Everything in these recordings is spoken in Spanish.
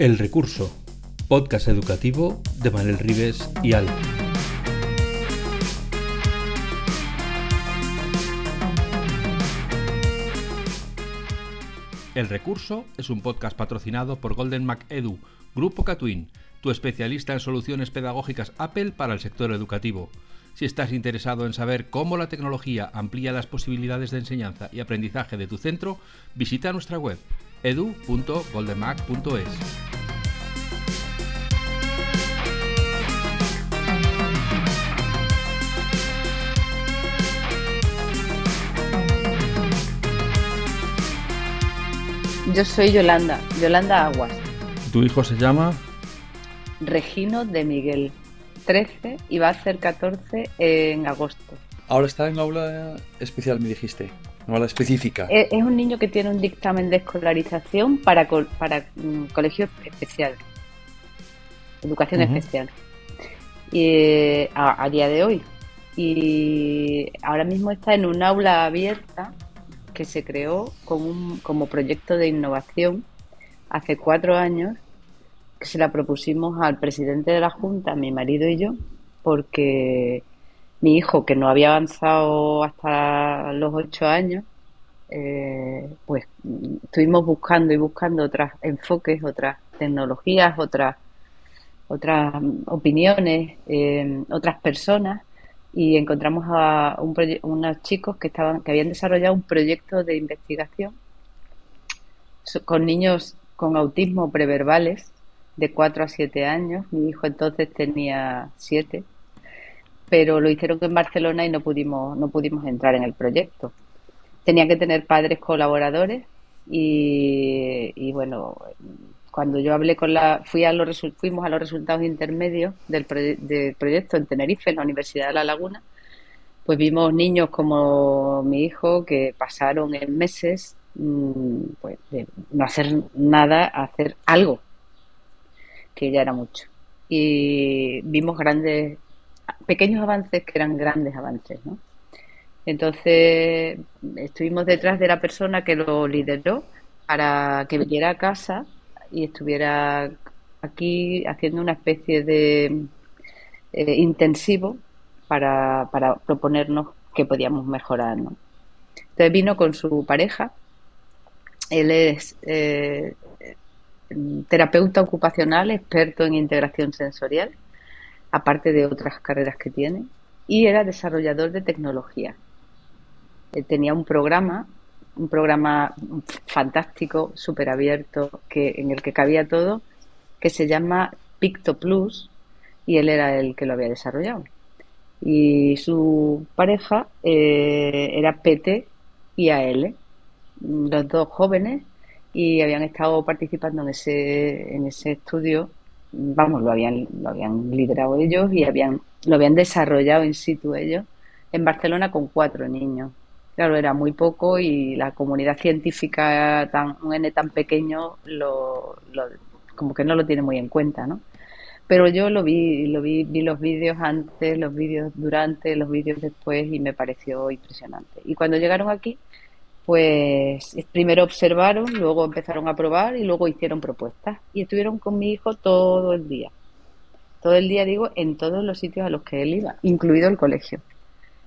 El Recurso, podcast educativo de Manuel Rives y Al. El Recurso es un podcast patrocinado por Golden Mac Edu, Grupo Catwin, tu especialista en soluciones pedagógicas Apple para el sector educativo. Si estás interesado en saber cómo la tecnología amplía las posibilidades de enseñanza y aprendizaje de tu centro, visita nuestra web edu.goldenmac.es. Yo soy Yolanda, Yolanda Aguas. ¿Tu hijo se llama? Regino de Miguel, 13 y va a ser 14 en agosto. Ahora está en aula especial, me dijiste, específica. Es, es un niño que tiene un dictamen de escolarización para, col- para mm, colegio especial, educación especial, y, eh, a, a día de hoy. Y ahora mismo está en un aula abierta que se creó con un- como proyecto de innovación hace cuatro años que se la propusimos al presidente de la Junta, mi marido y yo, porque mi hijo, que no había avanzado hasta los ocho años, eh, pues estuvimos buscando y buscando otros enfoques, otras tecnologías, otras, otras opiniones, eh, otras personas y encontramos a un unos chicos que estaban, que habían desarrollado un proyecto de investigación con niños con autismo preverbales de 4 a 7 años. Mi hijo entonces tenía 7, pero lo hicieron en Barcelona y no pudimos, no pudimos entrar en el proyecto. Tenía que tener padres colaboradores y, y bueno, cuando yo hablé con la, fui a los, fuimos a los resultados intermedios del, proye- del proyecto en Tenerife, en la Universidad de La Laguna, pues vimos niños como mi hijo que pasaron en meses mm, pues, de no hacer nada a hacer algo, que ya era mucho. Y vimos grandes, pequeños avances que eran grandes avances, ¿no? Entonces estuvimos detrás de la persona que lo lideró para que viniera a casa y estuviera aquí haciendo una especie de eh, intensivo para, proponernos qué podíamos mejorar. Entonces vino con su pareja, él es eh, terapeuta ocupacional, experto en integración sensorial, aparte de otras carreras que tiene, y era desarrollador de tecnología. Eh, tenía un programa, un programa fantástico, súper abierto, que, en el que cabía todo, que se llama Picto Plus, y él era el que lo había desarrollado. Y su pareja eh, era PT y AL, los dos jóvenes, y habían estado participando en ese, en ese estudio, vamos, lo habían, lo habían liderado ellos y habían, lo habían desarrollado in situ ellos en Barcelona con cuatro niños. Claro, era muy poco y la comunidad científica, tan, un N tan pequeño, lo, lo- como que no lo tiene muy en cuenta, ¿no? Pero yo lo vi, lo vi, vi los vídeos antes, los vídeos durante, los vídeos después y me pareció impresionante. Y cuando llegaron aquí, pues primero observaron, luego empezaron a probar y luego hicieron propuestas. Y estuvieron con mi hijo todo el día. Todo el día, digo, en todos los sitios a los que él iba, incluido el colegio.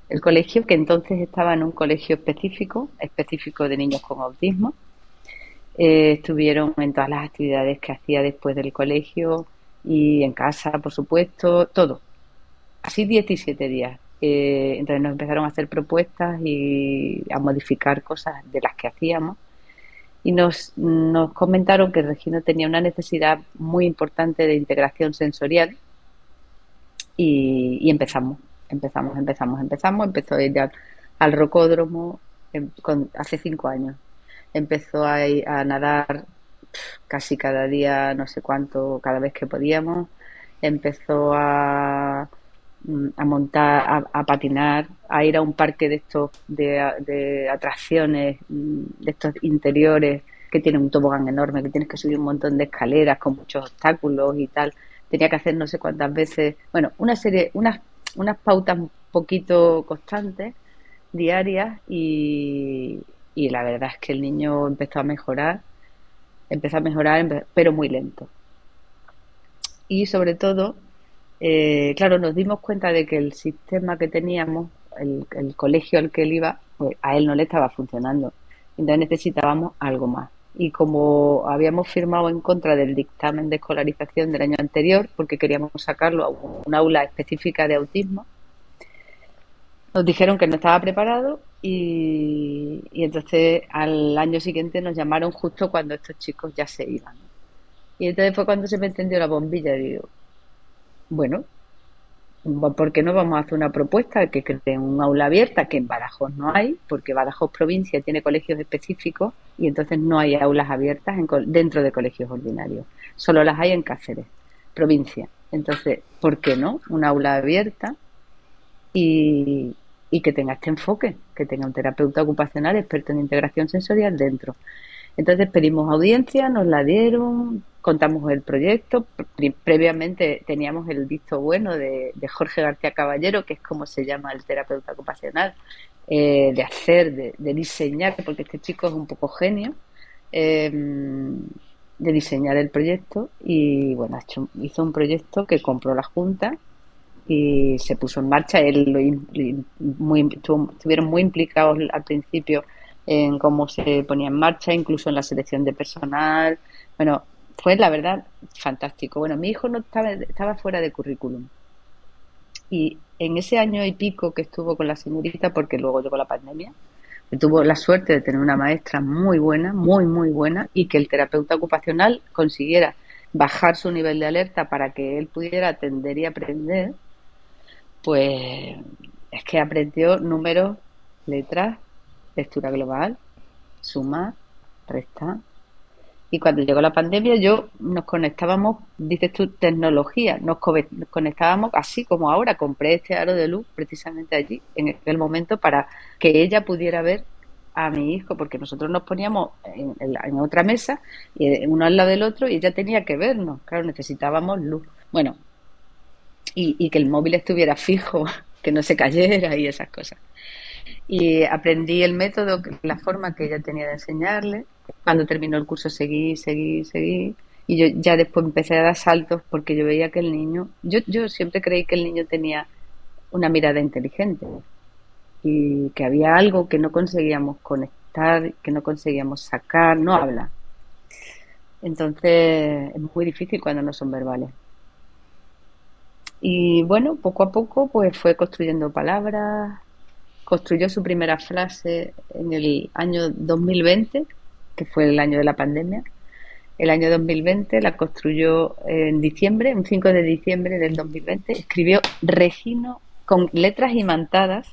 El colegio que entonces estaba en un colegio específico, específico de niños con autismo. Eh, estuvieron en todas las actividades que hacía después del colegio y en casa, por supuesto, todo. Así 17 días. Entonces nos empezaron a hacer propuestas y a modificar cosas de las que hacíamos. Y nos, nos comentaron que Regino tenía una necesidad muy importante de integración sensorial y, empezamos, empezamos, empezamos, empezamos. Empezó a ir al, rocódromo em- hace cinco años. Empezó a, nadar casi cada día, no sé cuánto, cada vez que podíamos. Empezó a, a montar, a, a patinar, a ir a un parque de estos de, de atracciones, mm, de estos interiores que tiene un tobogán enorme, que tienes que subir un montón de escaleras con muchos obstáculos y tal. Tenía que hacer no sé cuántas veces, bueno, una serie, unas, unas pautas un poquito constantes, diarias, y, y la verdad es que el niño empezó a mejorar, empezó a mejorar, pero muy lento, y sobre todo, eh, claro, nos dimos cuenta de que el sistema que teníamos, el, el colegio al que él iba, pues a él no le estaba funcionando. Entonces necesitábamos algo más. Y como habíamos firmado en contra del dictamen de escolarización del año anterior, porque queríamos sacarlo a un aula específica de autismo, nos dijeron que no estaba preparado y, entonces al año siguiente nos llamaron justo cuando estos chicos ya se iban. Y entonces fue cuando se me entendió la bombilla. Y digo, bueno, ¿por qué no vamos a hacer una propuesta que creen un aula abierta que en Badajoz no hay? Porque Badajoz provincia tiene colegios específicos y entonces no hay aulas abiertas dentro de colegios ordinarios. Solo las hay en Cáceres, provincia. Entonces, ¿por qué no? Una aula abierta y, y que tenga este enfoque, que tenga un terapeuta ocupacional experto en integración sensorial dentro. Entonces pedimos audiencia, nos la dieron, contamos el proyecto. previamente teníamos el visto bueno de, Jorge García Caballero, que es como se llama el terapeuta ocupacional, eh, de hacer, de, diseñar, porque este chico es un poco genio, em, de diseñar el proyecto. Y bueno, hizo un proyecto que compró la Junta y se puso en marcha. Él lo, muy, estuvieron muy implicados al principio en cómo se ponía en marcha, incluso en la selección de personal. Bueno, fue la verdad fantástico. Bueno, mi hijo no estaba, fuera de currículum. Y en ese año y pico que estuvo con la señorita, porque luego llegó la pandemia, tuvo la suerte de tener una maestra muy buena, muy, muy buena, y que el terapeuta ocupacional consiguiera bajar su nivel de alerta para que él pudiera atender y aprender, pues es que aprendió números, letras, lectura global, suma, resta. Y cuando llegó la pandemia, yo nos conectábamos, dices tú, tecnología, nos conectábamos así como ahora. Compré este aro de luz precisamente allí, en aquel momento, para que ella pudiera ver a mi hijo, porque nosotros nos poníamos en, en, otra mesa, y uno al lado del otro, y ella tenía que vernos. Claro, necesitábamos luz. Bueno, y, que el móvil estuviera fijo, que no se cayera y esas cosas. Y aprendí el método, la forma que ella tenía de enseñarle. Cuando terminó el curso seguí, seguí, seguí. Y yo ya después empecé a dar saltos porque yo veía que el niño, yo, yo siempre creí que el niño tenía una mirada inteligente y que había algo que no conseguíamos conectar, que no conseguíamos sacar, no habla. Entonces es muy difícil cuando no son verbales. Y bueno, poco a poco pues fue construyendo palabras, construyó su primera frase en el año 2020, que fue el año de la pandemia. El año 2020 la construyó en diciembre, un 5 de diciembre del 2020. Escribió Regino con letras imantadas.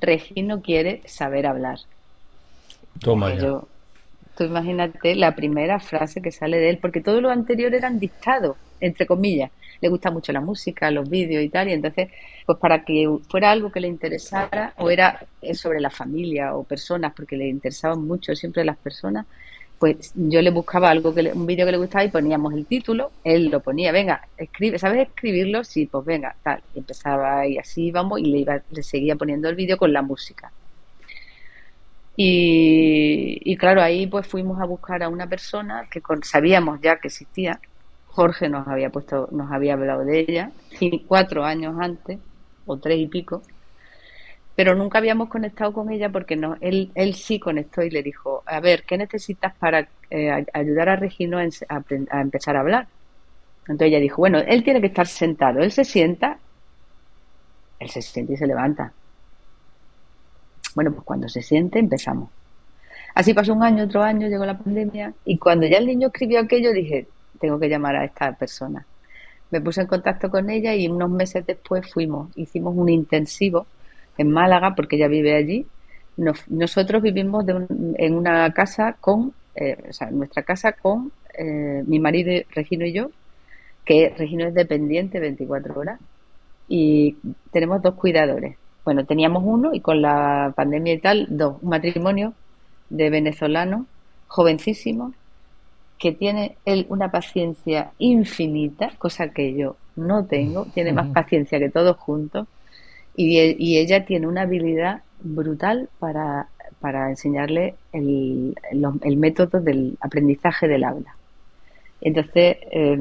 Regino quiere saber hablar. Toma ya. tú imagínate la primera frase que sale de él, porque todo lo anterior eran dictados, entre comillas le gusta mucho la música, los vídeos y tal, y entonces, pues para que fuera algo que le interesara, o era sobre la familia o personas, porque le interesaban mucho siempre las personas, pues yo le buscaba algo que un vídeo que le gustaba y poníamos el título, él lo ponía, venga, escribe, ¿sabes escribirlo? Sí, pues venga, tal, y empezaba y así íbamos y le iba, le seguía poniendo el vídeo con la música. Y, y, claro, ahí pues fuimos a buscar a una persona que sabíamos ya que existía, Jorge nos había puesto, nos había hablado de ella cuatro años antes, o tres y pico, pero nunca habíamos conectado con ella porque no, él, él sí conectó y le dijo, a ver, ¿qué necesitas para eh, ayudar a Regino a, a, empezar a hablar? Entonces ella dijo, bueno, él tiene que estar sentado, él se sienta, él se siente y se levanta. Bueno, pues cuando se siente empezamos. Así pasó un año, otro año, llegó la pandemia y cuando ya el niño escribió aquello dije, tengo que llamar a esta persona. Me puse en contacto con ella y unos meses después fuimos, hicimos un intensivo en Málaga, porque ella vive allí. nosotros vivimos en una casa con, eh, o sea, en nuestra casa con eh, mi marido Regino y yo, que Regino es dependiente 24 horas, y tenemos dos cuidadores. Bueno, teníamos uno y con la pandemia y tal, dos. Un matrimonio de venezolanos, jovencísimos, que tiene él una paciencia infinita, cosa que yo no tengo, tiene más paciencia que todos juntos, y, y ella tiene una habilidad brutal para, para enseñarle el, el, método del aprendizaje del habla. Entonces eh,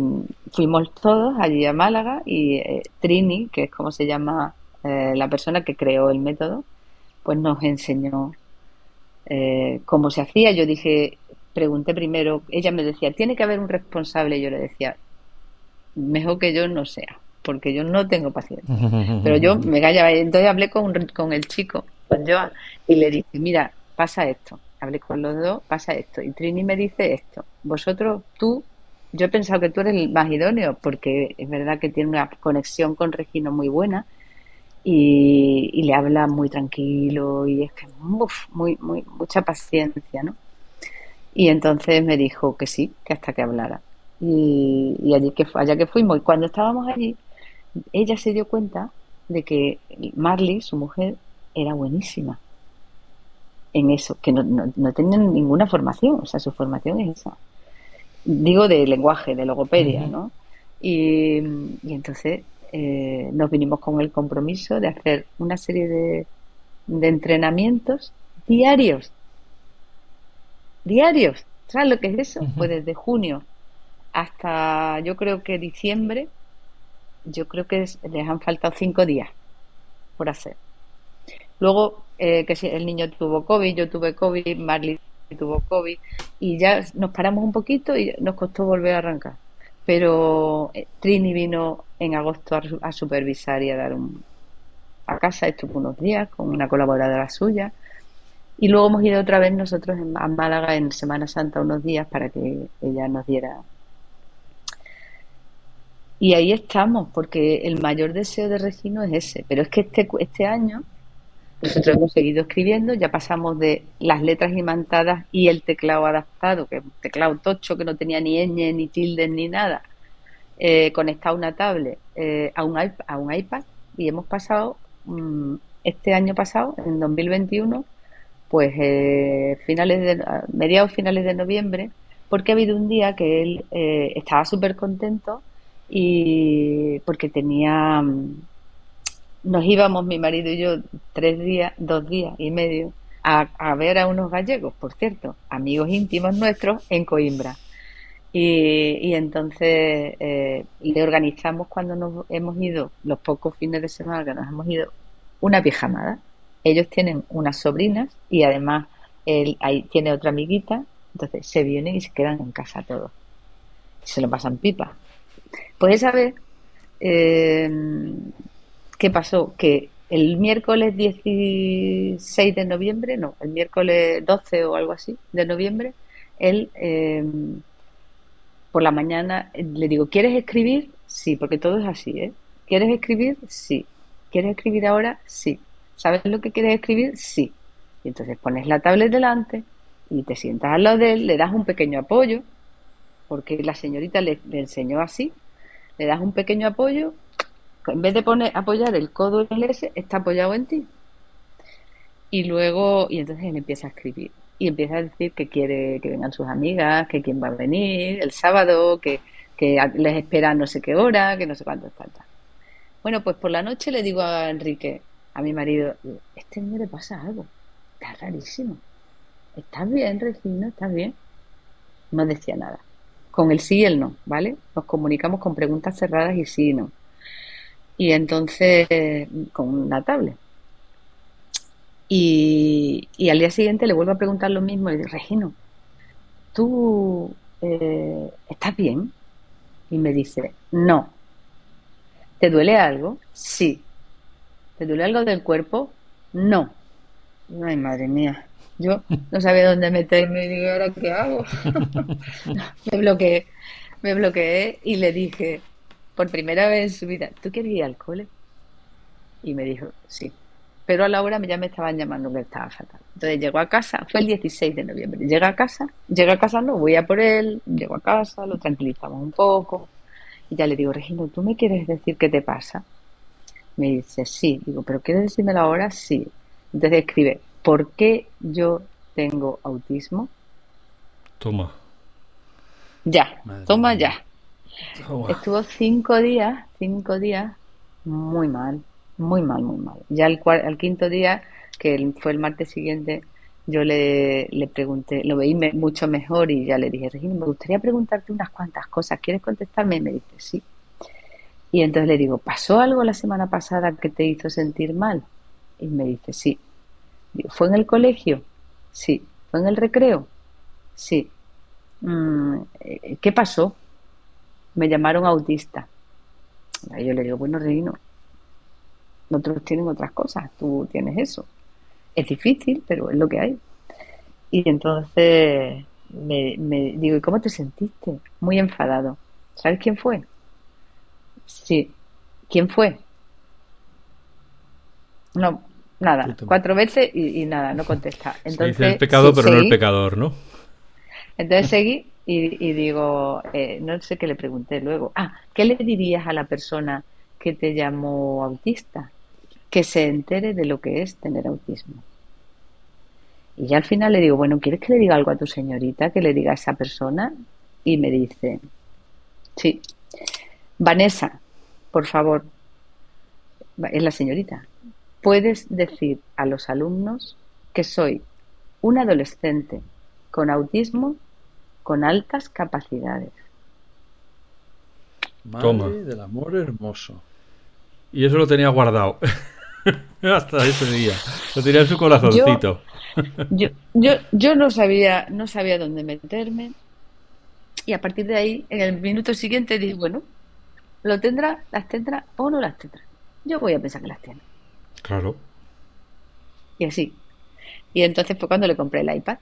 fuimos todos allí a Málaga y eh, Trini, que es como se llama eh, la persona que creó el método, pues nos enseñó cómo se hacía. Yo dije, pregunté primero, ella me decía, tiene que haber un responsable. Y yo le decía, mejor que yo no sea, porque yo no tengo paciencia. Pero yo me callaba. Entonces hablé con, con el chico, con Joan, y le dije, mira, pasa esto. Hablé con los dos, pasa esto. Y Trini me dice esto. Vosotros, tú yo he pensado que tú eres el más idóneo porque es verdad que tiene una conexión con Regino muy buena y, le habla muy tranquilo y es que uf, muy, muy, mucha paciencia, ¿no? Y entonces me dijo que sí, que hasta que hablara. Y, allí que, allá que fuimos, y cuando estábamos allí, ella se dio cuenta de que Marley, su mujer, era buenísima en eso, que no, no, no tenía ninguna formación, o sea, su formación es esa digo de lenguaje, de logopedia, ¿no? Y, entonces eh, nos vinimos con el compromiso de hacer una serie de, de entrenamientos diarios. Diarios. ¿Sabes lo que es eso? Pues desde junio hasta yo creo que diciembre, yo creo que les han faltado cinco días por hacer. Luego, eh, que si el niño tuvo COVID, yo tuve COVID, Marley tuvo COVID y ya nos paramos un poquito y nos costó volver a arrancar. Pero eh, Trini vino en agosto a, supervisar y a dar un a casa, estuvo unos días con una colaboradora suya y luego hemos ido otra vez nosotros a Málaga en Semana Santa unos días para que ella nos diera y ahí estamos, porque el mayor deseo de Regino es ese. Pero es que este, este año nosotros hemos seguido escribiendo, ya pasamos de las letras imantadas y el teclado adaptado, que es un teclado tocho que no tenía ni ñ, ni tildes, ni nada, eh, conectado a una tablet, eh, a, un a un iPad, y hemos pasado, mm, este año pasado, en 2021, pues eh, finales de, mediados finales de noviembre, porque ha habido un día que él estaba súper contento y porque tenía mm, nos íbamos mi marido y yo tres días, dos días y medio a, ver a unos gallegos, por cierto, amigos íntimos nuestros en Coimbra. Y, entonces eh, le organizamos cuando nos hemos ido, los pocos fines de semana que nos hemos ido, una pijamada. Ellos tienen unas sobrinas y además él ahí tiene otra amiguita, entonces se vienen y se quedan en casa todos. Se lo pasan pipa. Pues esa vez eh, ¿Qué pasó? Que el miércoles 16 de noviembre, no, el miércoles 12 o algo así de noviembre, él eh, por la mañana le digo, ¿quieres escribir? Sí, porque todo es así, ¿eh? ¿Quieres escribir? Sí. ¿Quieres escribir ahora? Sí. ¿Sabes lo que quieres escribir? Sí. Y entonces pones la tablet delante y te sientas al lado de él, le das un pequeño apoyo, porque la señorita le, enseñó así, le das un pequeño apoyo en vez de poner apoyar el codo en el S, está apoyado en ti. Y luego, y entonces él empieza a escribir. Y empieza a decir que quiere que vengan sus amigas, que quién va a venir el sábado, que, les espera no sé qué hora, que no sé cuánto falta. Bueno, pues por la noche le digo a Enrique, a mi marido, este niño le pasa algo. Está rarísimo. ¿Estás bien, Regina? ¿Estás bien? No decía nada. Con el sí y el no, ¿vale? Nos comunicamos con preguntas cerradas y sí y no y entonces con una tablet. Y, al día siguiente le vuelvo a preguntar lo mismo y digo, Regino, ¿tú eh, estás bien? Y me dice, no. ¿Te duele algo? Sí. ¿Te duele algo del cuerpo? No. Ay, madre mía. Yo no sabía dónde meterme y digo, ¿ahora qué hago? me bloqueé, me bloqueé y le dije, por primera vez en su vida, ¿tú quieres ir al cole? Y me dijo, sí. Pero a la hora ya me estaban llamando que estaba fatal. Entonces llegó a casa, fue el 16 de noviembre. Llega a casa, llega a casa, no, voy a por él, llego a casa, lo tranquilizamos un poco. Y ya le digo, Regino, ¿tú me quieres decir qué te pasa? Me dice, sí. Digo, ¿pero quieres decírmelo ahora? Sí. Entonces escribe, ¿por qué yo tengo autismo? Toma. Ya, toma ya. Estuvo cinco días, cinco días muy mal, muy mal, muy mal. Ya el, quinto día, que fue el martes siguiente, yo le, le pregunté, lo veí me- mucho mejor y ya le dije, Regina, me gustaría preguntarte unas cuantas cosas, ¿quieres contestarme? Y me dice, sí. Y entonces le digo, ¿pasó algo la semana pasada que te hizo sentir mal? Y me dice, sí. ¿fue en el colegio? Sí. ¿Fue en el recreo? Sí. Mm, eh, ¿qué pasó? Me llamaron autista. Y yo le digo, bueno, Reino, otros tienen otras cosas, tú tienes eso. Es difícil, pero es lo que hay. Y entonces me, me digo, ¿y cómo te sentiste? Muy enfadado. ¿Sabes quién fue? Sí. ¿Quién fue? No, nada. Cuatro veces y, y nada, no contesta. Se Entonces, dice el pecado, sí, pero no el pecador, ¿no? Entonces seguí y, y digo, eh, no sé qué le pregunté luego. Ah, ¿qué le dirías a la persona que te llamó autista? Que se entere de lo que es tener autismo. Y ya al final le digo, bueno, ¿quieres que le diga algo a tu señorita? Que le diga a esa persona. Y me dice, sí, Vanessa, por favor, es la señorita, puedes decir a los alumnos que soy un adolescente con autismo con altas capacidades. Madre Toma. del amor hermoso. Y eso lo tenía guardado. Hasta ese día. Lo tenía en su corazoncito. Yo, yo, yo no sabía, no sabía dónde meterme. Y a partir de ahí, en el minuto siguiente, dije, bueno, lo tendrá, las tendrá o no las tendrá. Yo voy a pensar que las tiene. Claro. Y así. Y entonces fue cuando le compré el iPad.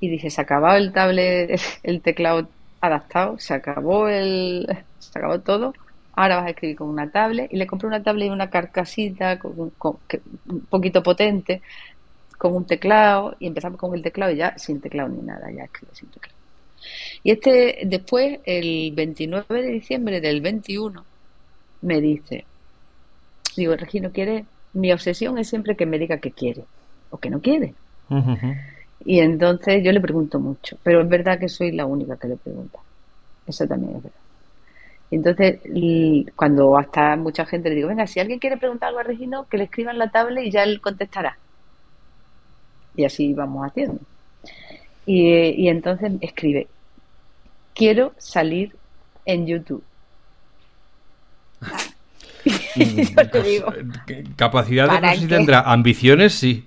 Y dije, se acabó el tablet, el teclado adaptado, se acabó el, se acabó todo. Ahora vas a escribir con una tablet. Y le compré una tablet y una carcasita con, un- con- que- un poquito potente, con un teclado. Y empezamos con el teclado y ya sin teclado ni nada, ya escribo sin teclado. Y este, después, el 29 de diciembre del 21, me dice, digo, Regino, ¿quiere? Mi obsesión es siempre que me diga que quiere o que no quiere. Y entonces yo le pregunto mucho, pero es verdad que soy la única que le pregunta. Eso también es verdad. Y entonces, cuando hasta mucha gente le digo, venga, si alguien quiere preguntar algo a Regino, que le escriba en la tablet y ya él contestará. Y así vamos haciendo. Y, y entonces escribe, quiero salir en YouTube. Yo le digo, Eh, Capacidades no ¿Para sé si tendrá. Ambiciones sí.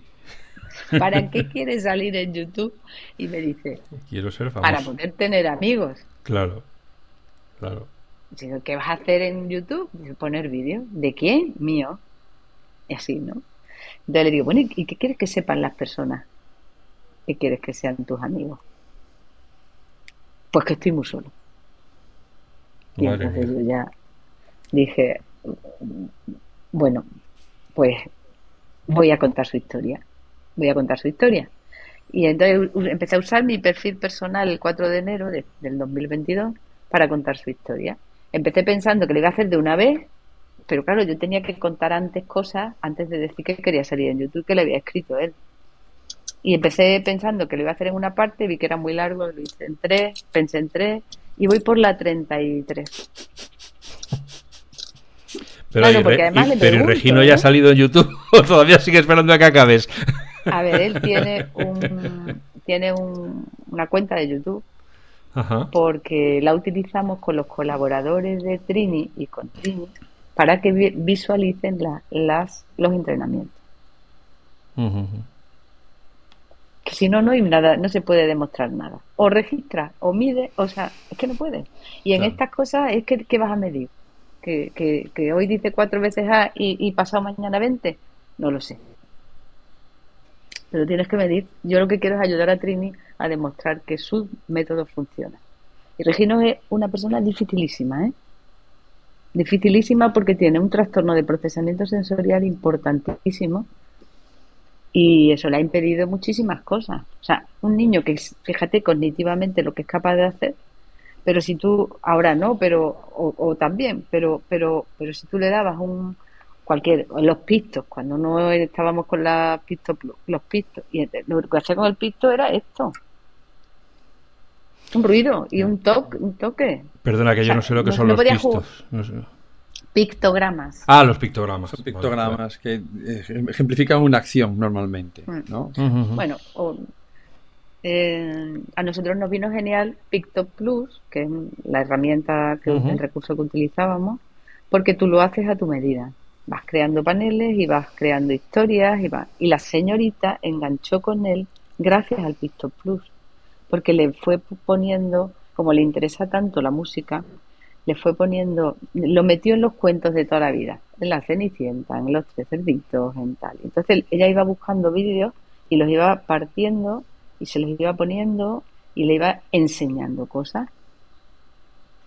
¿para qué quieres salir en YouTube? Y me dice, Quiero ser para famoso. poder tener amigos. Claro. Claro. Digo, ¿qué vas a hacer en YouTube? Poner vídeos. ¿De quién? Mío. Y así, ¿no? Entonces le digo, bueno, ¿y qué quieres que sepan las personas? ¿Qué quieres que sean tus amigos? Pues que estoy muy solo. Y Madre entonces mía. yo ya dije, bueno, pues voy a contar su historia. Voy a contar su historia. Y entonces empecé a usar mi perfil personal el 4 de enero de- del 2022 para contar su historia. Empecé pensando que lo iba a hacer de una vez, pero claro, yo tenía que contar antes cosas, antes de decir que quería salir en YouTube, que le había escrito él. Y empecé pensando que lo iba a hacer en una parte, vi que era muy largo, lo hice en tres, pensé en tres, y voy por la 33. Pero, y porque además y- le pero ¿y pregunto, Regino ya ha salido en YouTube o todavía sigue esperando a que acabes. A ver, él tiene un, tiene un- una cuenta de YouTube Ajá. porque la utilizamos con los colaboradores de Trini y con Trini para que vi- visualicen la- las, los entrenamientos. Ujú. Que si no, no hay nada, no se puede demostrar nada. O registra, o mide, o sea, es que no puede. Y en Claro. estas cosas es que, ¿qué vas a medir? ¿Que, que, que hoy dice cuatro veces A y, y pasado mañana 20? No lo sé. Pero tienes que medir. Yo lo que quiero es ayudar a Trini a demostrar que su método funciona. Y Regino es una persona dificilísima, ¿eh? Dificilísima porque tiene un trastorno de procesamiento sensorial importantísimo y eso le ha impedido muchísimas cosas. O sea, un niño que, fíjate cognitivamente lo que es capaz de hacer, pero si tú, ahora no, pero, o, o también, pero, pero, pero si tú le dabas un, cualquier, los pistos, cuando no estábamos con la pisto, los pistos, y lo que hacía con el pisto era esto. Un ruido y un toque, un toque. Perdona que O yo no sé lo que no- son no los pistos. No sé. Pictogramas. Ah, los pictogramas. Son pictogramas que eh, ejemplifican una acción normalmente. ¿no? Bueno, o- eh, a nosotros nos vino genial Picto Plus, que es la herramienta, que, el recurso que utilizábamos, porque tú lo haces a tu medida. Vas creando paneles y vas creando historias y va Y la señorita enganchó con él gracias al Picto Plus, porque le fue poniendo, como le interesa tanto la música, le fue poniendo, lo metió en los cuentos de toda la vida, en la Cenicienta, en los tres cerditos, en tal. Entonces ella iba buscando vídeos y los iba partiendo y se los iba poniendo y le iba enseñando cosas.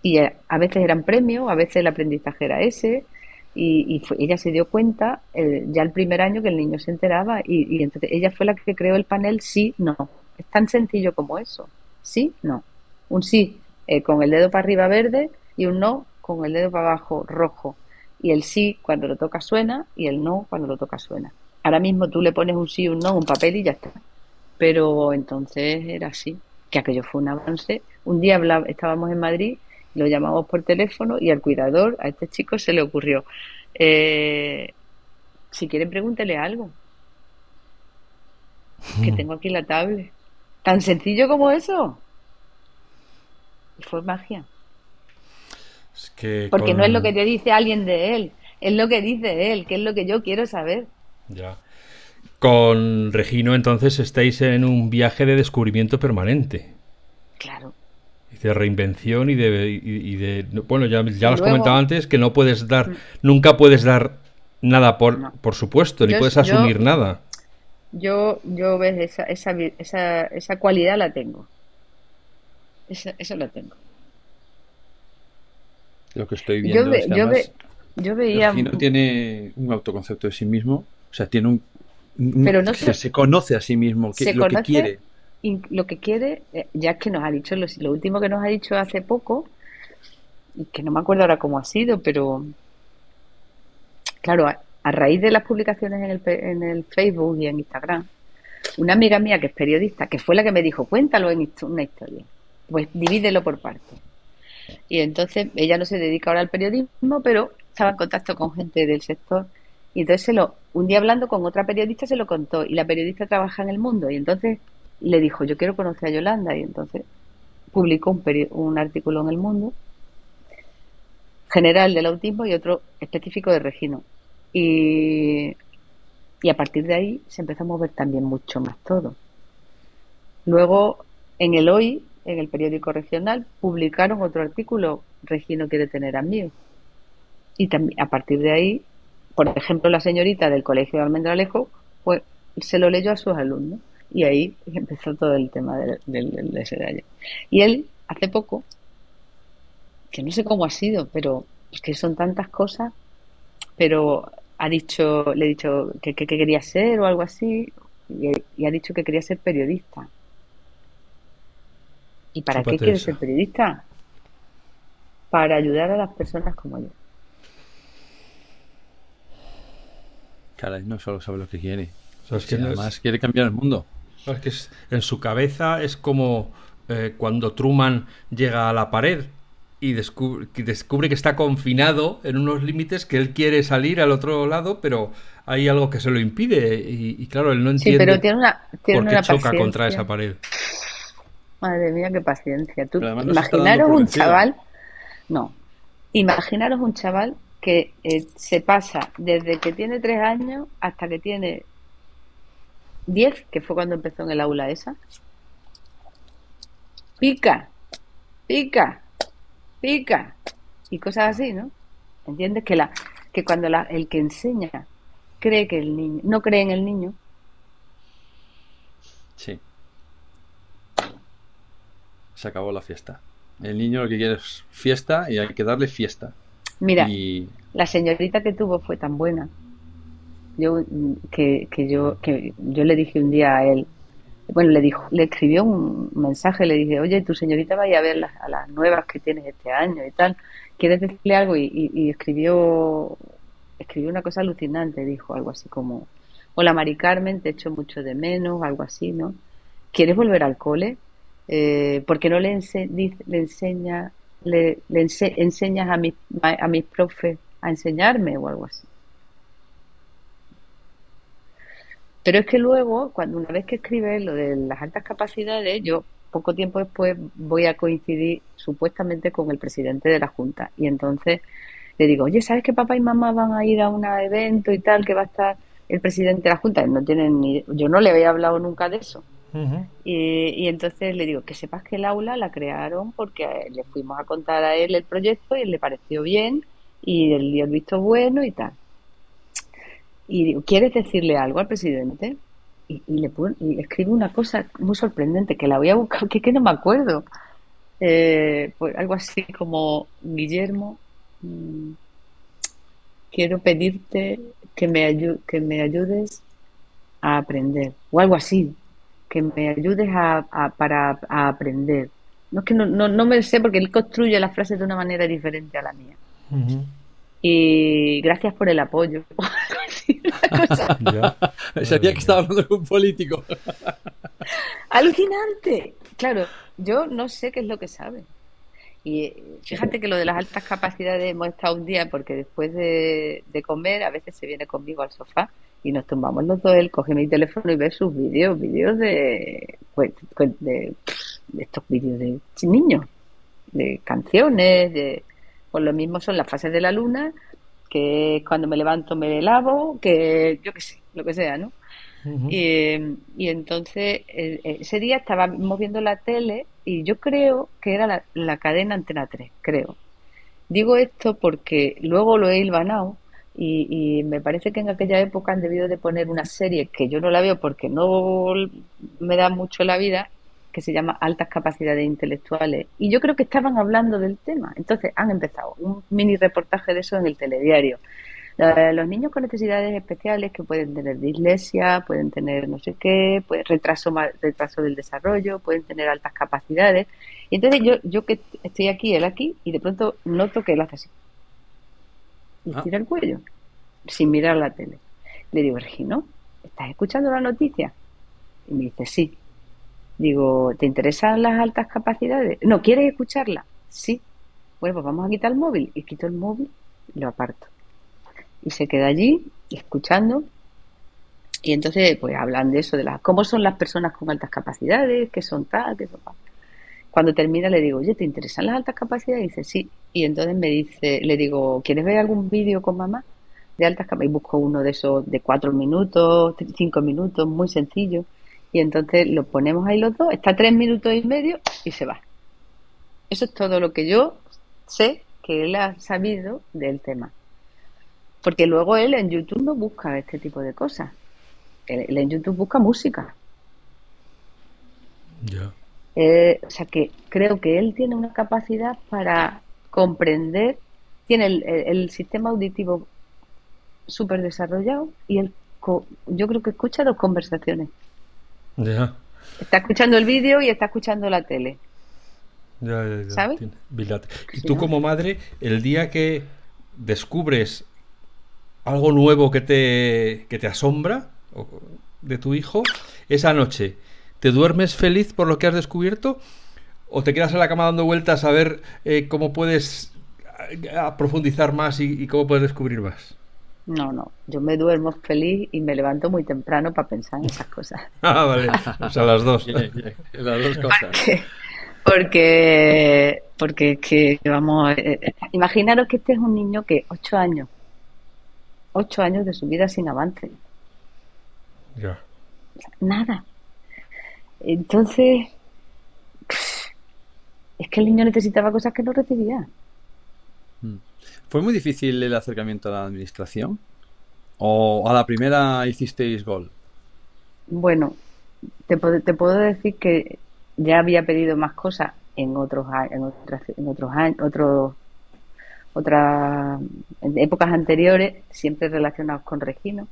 Y a veces eran premios, a veces el aprendizaje era ese. Y, y fue- ella se dio cuenta eh, ya el primer año que el niño se enteraba y, y entonces ella fue la que creó el panel sí, no. Es tan sencillo como eso. Sí, no. Un sí eh, con el dedo para arriba verde y un no con el dedo para abajo rojo. Y el sí cuando lo toca suena y el no cuando lo toca suena. Ahora mismo tú le pones un sí un no, un papel y ya está. Pero entonces era así, que aquello fue un avance. Un día estábamos en Madrid, lo llamamos por teléfono y al cuidador, a este chico se le ocurrió, eh, si quieren pregúntele algo, que tengo aquí la tablet. Tan sencillo como eso. Y fue magia. Es que Porque con- no es lo que te dice alguien de él, es lo que dice él, que es lo que yo quiero saber. Ya. Con Regino, entonces, estáis en un viaje de descubrimiento permanente. Claro. Y de reinvención y de, y- y de- bueno ya, ya lo has comentado antes que no puedes dar Mm. nunca puedes dar nada por No. por supuesto ni puedes yo- asumir nada Yo, yo ves, esa, esa, esa, esa cualidad la tengo. Esa, eso la tengo. Lo que estoy Yo, viendo ve- es que yo, además ve- yo veía... Regino tiene un autoconcepto de sí mismo, o sea, tiene un... un- Pero no se- se conoce a sí mismo, que, se lo que quiere. y lo que quiere, eh, ya es que nos ha dicho, lo, lo último que nos ha dicho hace poco, y que no me acuerdo ahora cómo ha sido, pero claro, a, a raíz de las publicaciones en el, en el Facebook y en Instagram, una amiga mía que es periodista, que fue la que me dijo, cuéntalo en una historia, pues divídelo por partes. Y entonces ella no se dedica ahora al periodismo, pero estaba en contacto con gente del sector. Y entonces se lo, un día hablando con otra periodista se lo contó. Y la periodista trabaja en el mundo. Y entonces le dijo, yo quiero conocer a Yolanda. Y entonces publicó un, peri- un artículo en el mundo general del autismo y otro específico de Regino. Y, y a partir de ahí se empezó a mover también mucho más todo. Luego, en el Hoy, en el periódico regional, publicaron otro artículo, Regino quiere tener amigos. Y también, a partir de ahí, por ejemplo, la señorita del Colegio de Almendralejo, pues se lo leyó a sus alumnos. Y ahí empezó todo el tema del, de ese. Y él, hace poco, que no sé cómo ha sido, pero que son tantas cosas, pero ha dicho, le he dicho que, que- que quería ser o algo así, y ha dicho que quería ser periodista. ¿Y para qué Fíjate quiere eso. ser periodista? Para ayudar a las personas como yo. Caray, no solo sabe lo que quiere. O sea, es Si que no es- además quiere cambiar el mundo. es que es- en su cabeza es como eh, cuando Truman llega a la pared y descubre, que descubre que está confinado en unos límites que él quiere salir al otro lado, pero hay algo que se lo impide. Y, y claro, él no Sí, entiende pero tiene una, tiene por qué una choca paciencia. contra esa pared. Madre mía, qué paciencia. Tú, no imaginaros un chaval, no, imaginaros un chaval que eh, se pasa desde que tiene tres años hasta que tiene diez, que fue cuando empezó en el aula esa. Pica, pica, pica, y cosas así, ¿no? ¿Entiendes? Que, la, que cuando la, el que enseña cree que el niño, no cree en el niño, Sí. Se acabó la fiesta. El niño lo que quiere es fiesta y hay que darle fiesta. mira, Y la señorita que tuvo fue tan buena. Yo que, que yo que yo le dije un día a él bueno le dijo le escribió un mensaje le dije oye tu señorita vaya a ver las, a las nuevas que tienes este año y tal. Quieres decirle algo y, y- y escribió escribió una cosa alucinante dijo algo así como hola Mari Carmen te echo mucho de menos algo así no quieres volver al cole eh, ¿por qué no le, ense- le enseña le, le ense- enseñas a mis a mis profes a enseñarme o algo así. Pero es que luego, cuando una vez que escribe lo de las altas capacidades, yo poco tiempo después voy a coincidir supuestamente con el presidente de la Junta. Y entonces le digo, oye, ¿sabes que papá y mamá van a ir a un evento y tal, que va a estar el presidente de la Junta? No tienen ni... Yo no le había hablado nunca de eso. Y, entonces le digo, que sepas que el aula la crearon porque le fuimos a contar a él el proyecto y le pareció bien y él dio el visto bueno y tal y digo, ¿quieres decirle algo al presidente? Y, le, y escribe una cosa muy sorprendente, que la voy a buscar, que, no me acuerdo. Eh, pues algo así como, Guillermo, mm, quiero pedirte que me, que me ayudes a aprender, o algo así, que me ayudes a, para a aprender. No es que no, no, no, me sé porque él construye las frases de una manera diferente a la mía. Y gracias por el apoyo. Sabía que estaba hablando con un político. Alucinante. Claro, yo no sé qué es lo que sabe. Y fíjate que lo de las altas capacidades hemos estado un día porque después de, comer a veces se viene conmigo al sofá y nos tumbamos los dos, él coge mi teléfono y ve sus vídeos, vídeos de, pues, pues, de, estos vídeos de niños, de canciones, de pues lo mismo son las fases de la luna, que cuando me levanto me lavo, que yo qué sé, lo que sea, ¿no? y, entonces eh, ese día estábamos viendo la tele y yo creo que era la, cadena Antena 3, creo. Digo esto porque luego lo he hilvanado y, y, me parece que en aquella época han debido de poner una serie que yo no la veo porque no me da mucho la vida, que se llama Altas Capacidades Intelectuales. Y yo creo que estaban hablando del tema. Entonces han empezado un mini reportaje de eso en el telediario. Los niños con necesidades especiales que pueden tener dislexia, pueden tener no sé qué, pues, retraso, retraso del desarrollo, pueden tener altas capacidades. Y entonces yo, yo que estoy aquí, él aquí, y de pronto noto que él hace así. Y ah. tira el cuello, sin mirar la tele. Le digo, Regino, ¿estás escuchando la noticia? Y me dice, sí. Digo, ¿te interesan las altas capacidades? No, ¿quieres escucharla? Sí. Bueno, pues vamos a quitar el móvil. Y quito el móvil y lo aparto. Y se queda allí escuchando. Y entonces, pues hablan de eso, de las, cómo son las personas con altas capacidades, qué son tal, qué son tal. Cuando termina le digo, oye, ¿te interesan las altas capacidades? Y dice, sí. Y entonces me dice, le digo, ¿quieres ver algún vídeo con mamá de altas capacidades? Y busco uno de esos de cuatro minutos, cinco minutos, muy sencillo y entonces lo ponemos ahí los dos, está tres minutos y medio y se va. Eso es todo lo que yo sé que él ha sabido del tema. Porque luego él en YouTube no busca este tipo de cosas. Él, en YouTube busca música. Ya. Eh, o sea que creo que él tiene una capacidad para comprender, tiene el, sistema auditivo súper desarrollado y él, yo creo que escucha dos conversaciones. Está escuchando el vídeo y está escuchando la tele. Ya, ya, ¿Sabes? Y tú como madre, el día que descubres algo nuevo que te, que te asombra de tu hijo, esa noche, ¿te duermes feliz por lo que has descubierto? ¿O te quedas en la cama dando vueltas a ver eh, cómo puedes profundizar más y cómo puedes descubrir más? No, no, yo me duermo feliz y me levanto muy temprano para pensar en esas cosas. ah, vale, o sea, las dos. las dos cosas. Porque, porque, que, vamos, eh, eh, imaginaros que este es un niño que ocho años, ocho años de su vida sin avance. Ya. Nada. Entonces, es que el niño necesitaba cosas que no recibía. Mm. ¿Fue muy difícil el acercamiento a la administración? ¿O a la primera hicisteis gol? Bueno, te, te puedo decir que ya había pedido más cosas en otros en otras en otros años otros otras épocas anteriores siempre relacionados con Regino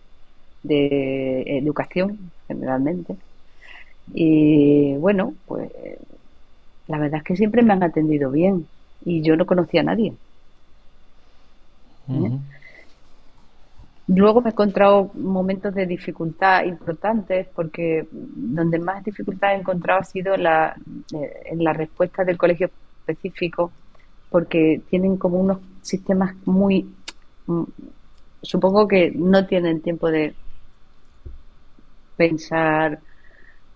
de educación generalmente y bueno pues la verdad es que siempre me han atendido bien y yo no conocía a nadie ¿eh? Luego me he encontrado momentos de dificultad importantes porque donde más dificultad he encontrado ha sido la, eh, en la respuesta del colegio específico porque tienen como unos sistemas muy mm, supongo que no tienen tiempo de pensar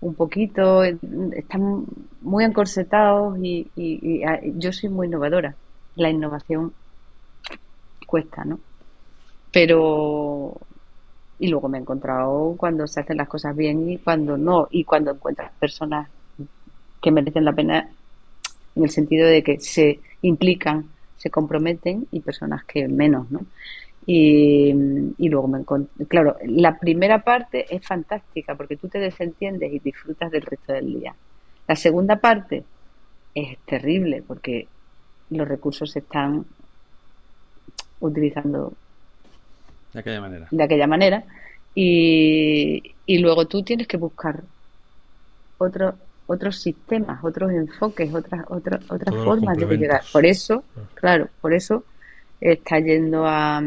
un poquito, están muy encorsetados y, yo soy muy innovadora. La innovación cuesta, ¿no? Pero y luego me he encontrado cuando se hacen las cosas bien y cuando no, y cuando encuentras personas que merecen la pena en el sentido de que se implican, se comprometen y personas que menos, ¿no? Y, luego me encontré, claro, la primera parte es fantástica porque tú te desentiendes y disfrutas del resto del día. La segunda parte es terrible porque los recursos se están utilizando de aquella manera. De aquella manera. Y, luego tú tienes que buscar otro, otros sistemas, otros enfoques, otras, otras, otras formas de llegar. Por eso, ah. claro, por eso está yendo a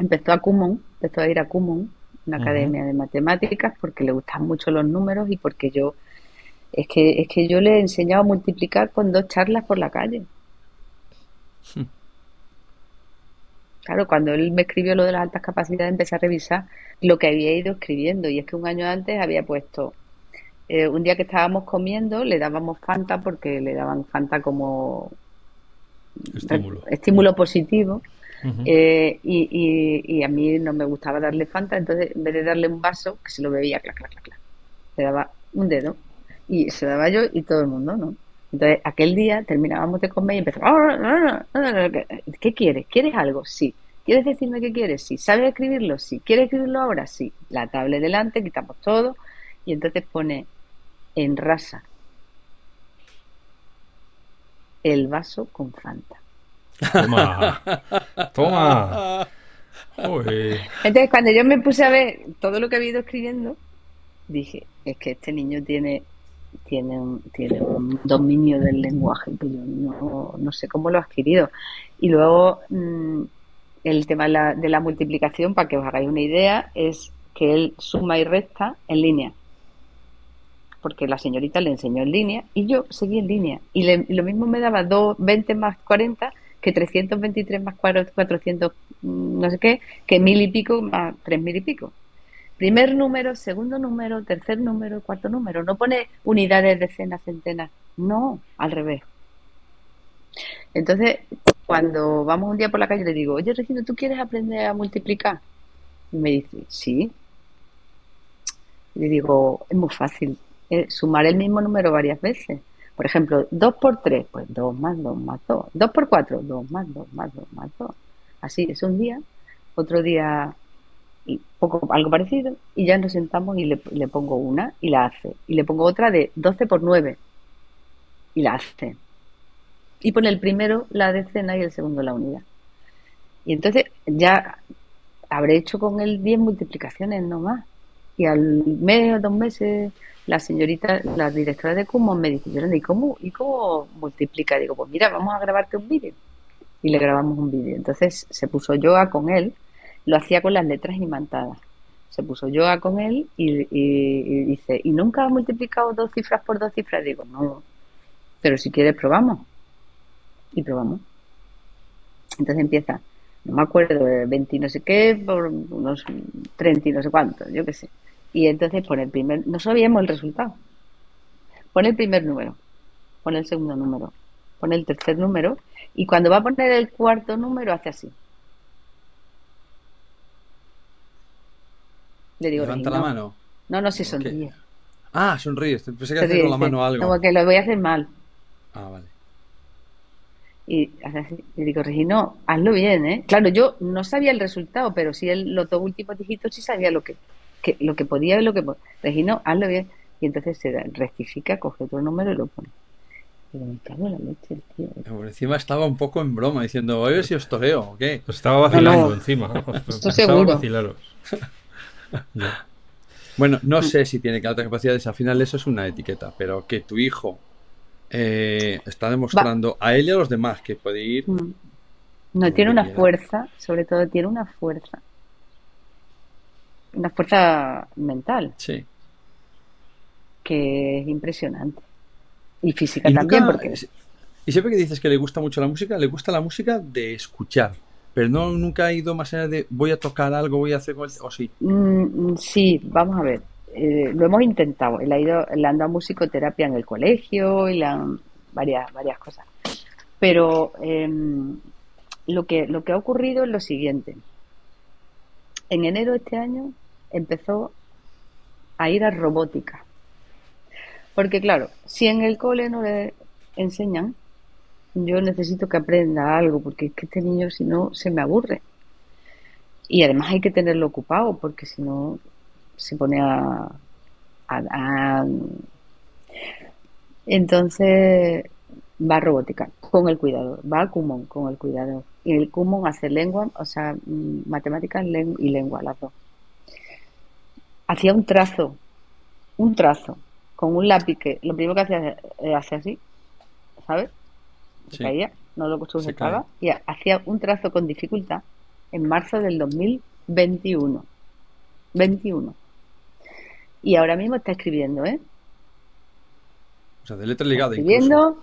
empezó a Kumon, empezó a ir a Kumon, una academia de matemáticas, porque le gustan mucho los números y porque yo es que es que yo le he enseñado a multiplicar con dos charlas por la calle. Hmm. Claro, cuando él me escribió lo de las altas capacidades, empecé a revisar lo que había ido escribiendo. Y es que un año antes había puesto, eh, un día que estábamos comiendo, le dábamos Fanta porque le daban Fanta como estímulo, estímulo positivo. Eh, y, a mí no me gustaba darle Fanta, entonces en vez de darle un vaso, que se lo bebía, clac, clac, clac, clac, le daba un dedo y se daba yo y todo el mundo, ¿no? Entonces, aquel día terminábamos de comer y empezamos, ¿qué quieres? ¿Quieres algo? Sí. ¿Quieres decirme qué quieres? Sí. ¿Sabes escribirlo? Sí. ¿Quieres escribirlo ahora? Sí. La tablet delante, quitamos todo y entonces pone en rasa el vaso con Fanta. Toma. Toma. Entonces, cuando yo me puse a ver todo lo que había ido escribiendo, dije, es que este niño tiene tiene un, tiene un dominio del lenguaje que yo no, sé cómo lo ha adquirido. Y luego mm, el tema de la, de la multiplicación, para que os hagáis una idea, es que él suma y resta en línea porque la señorita le enseñó en línea y yo seguí en línea. Y, lo mismo me daba 2, 20 más 40 que 323 más 400 mm, no sé qué, que mil y pico más tres mil y pico. Primer número, segundo número, tercer número, cuarto número. No pone unidades, decenas, centenas. No, al revés. Entonces, cuando vamos un día por la calle, le digo, oye, Regina, ¿tú quieres aprender a multiplicar? Y me dice, sí. Y le digo, es muy fácil. sumar el mismo número varias veces. Por ejemplo, 2 por 3, pues 2 más 2 más 2. 2 por 4, 2 más 2 más 2 más 2. Así es un día. Otro día y poco algo parecido y ya nos sentamos y le, le, pongo una y la hace y le pongo otra de 12 por 9 y la hace y pone el primero la decena y el segundo la unidad y entonces ya habré hecho con él 10 multiplicaciones no más y al mes o dos meses la señorita, la directora de Kumon me dice, ¿y cómo, ¿y cómo multiplica? Digo, pues mira, vamos a grabarte un vídeo. Y le grabamos un vídeo. Entonces se puso yoga con él lo hacía con las letras imantadas. Se puso yoga con él y, dice, ¿y nunca has multiplicado dos cifras por dos cifras? Digo, no, pero si quieres probamos. Y probamos. Entonces empieza, no me acuerdo, 20 no sé qué, por unos 30 y no sé cuánto, yo qué sé. Y entonces pone el primer, no sabíamos el resultado. Pone el primer número, pone el segundo número, pone el tercer número y cuando va a poner el cuarto número hace así. Le digo, ¿Levanta la mano? No, no, se sonríe. Ah, sonríe. Pensé que hacía con la mano algo. Como que lo voy a hacer mal. Ah, vale. Y le digo, Regino, hazlo bien, ¿eh? Claro, yo no sabía el resultado, pero sí el, los dos últimos dígitos sí sabía lo que, lo que podía y lo que podía. Regino, hazlo bien. Y entonces se rectifica, coge otro número y lo pone. Pero me cago en la leche el tío. Por encima estaba un poco en broma, diciendo, oye, si os toreo, ¿o qué? Os estaba vacilando encima. Esto seguro. Vacilaros. Bueno, no sé si tiene que altas capacidades, al final eso es una etiqueta, pero que tu hijo eh, está demostrando a él y a los demás que puede ir. Mm. No, tiene una fuerza, sobre todo tiene una fuerza. Una fuerza mental. Sí. Que es impresionante. Y física también, porque. Y siempre que dices que le gusta mucho la música, le gusta la música de escuchar pero no nunca ha ido más allá de voy a tocar algo, voy a hacer o sí. Mm, sí, vamos a ver. Eh, lo hemos intentado. Él ha ido, le han dado musicoterapia en el colegio y le han varias, varias cosas. Pero em, lo que lo que ha ocurrido es lo siguiente. En enero de este año empezó a ir a robótica. Porque claro, si en el cole no le enseñan, yo necesito que aprenda algo, porque es que este niño si no se me aburre. Y además hay que tenerlo ocupado, porque si no se pone a, Entonces va a robótica con el cuidador, va al Kumon con el cuidador. Y el Kumon hace lengua, o sea, mm, matemáticas y lengua, las dos. Hacía un trazo, un trazo, con un lápiz que lo primero que hacía hacer así, ¿sabes? Se caía, no lo sujetaba y hacía un trazo con dificultad en marzo del 2021. 21. Y ahora mismo está escribiendo, ¿eh? O sea, de letra ligada. Está escribiendo,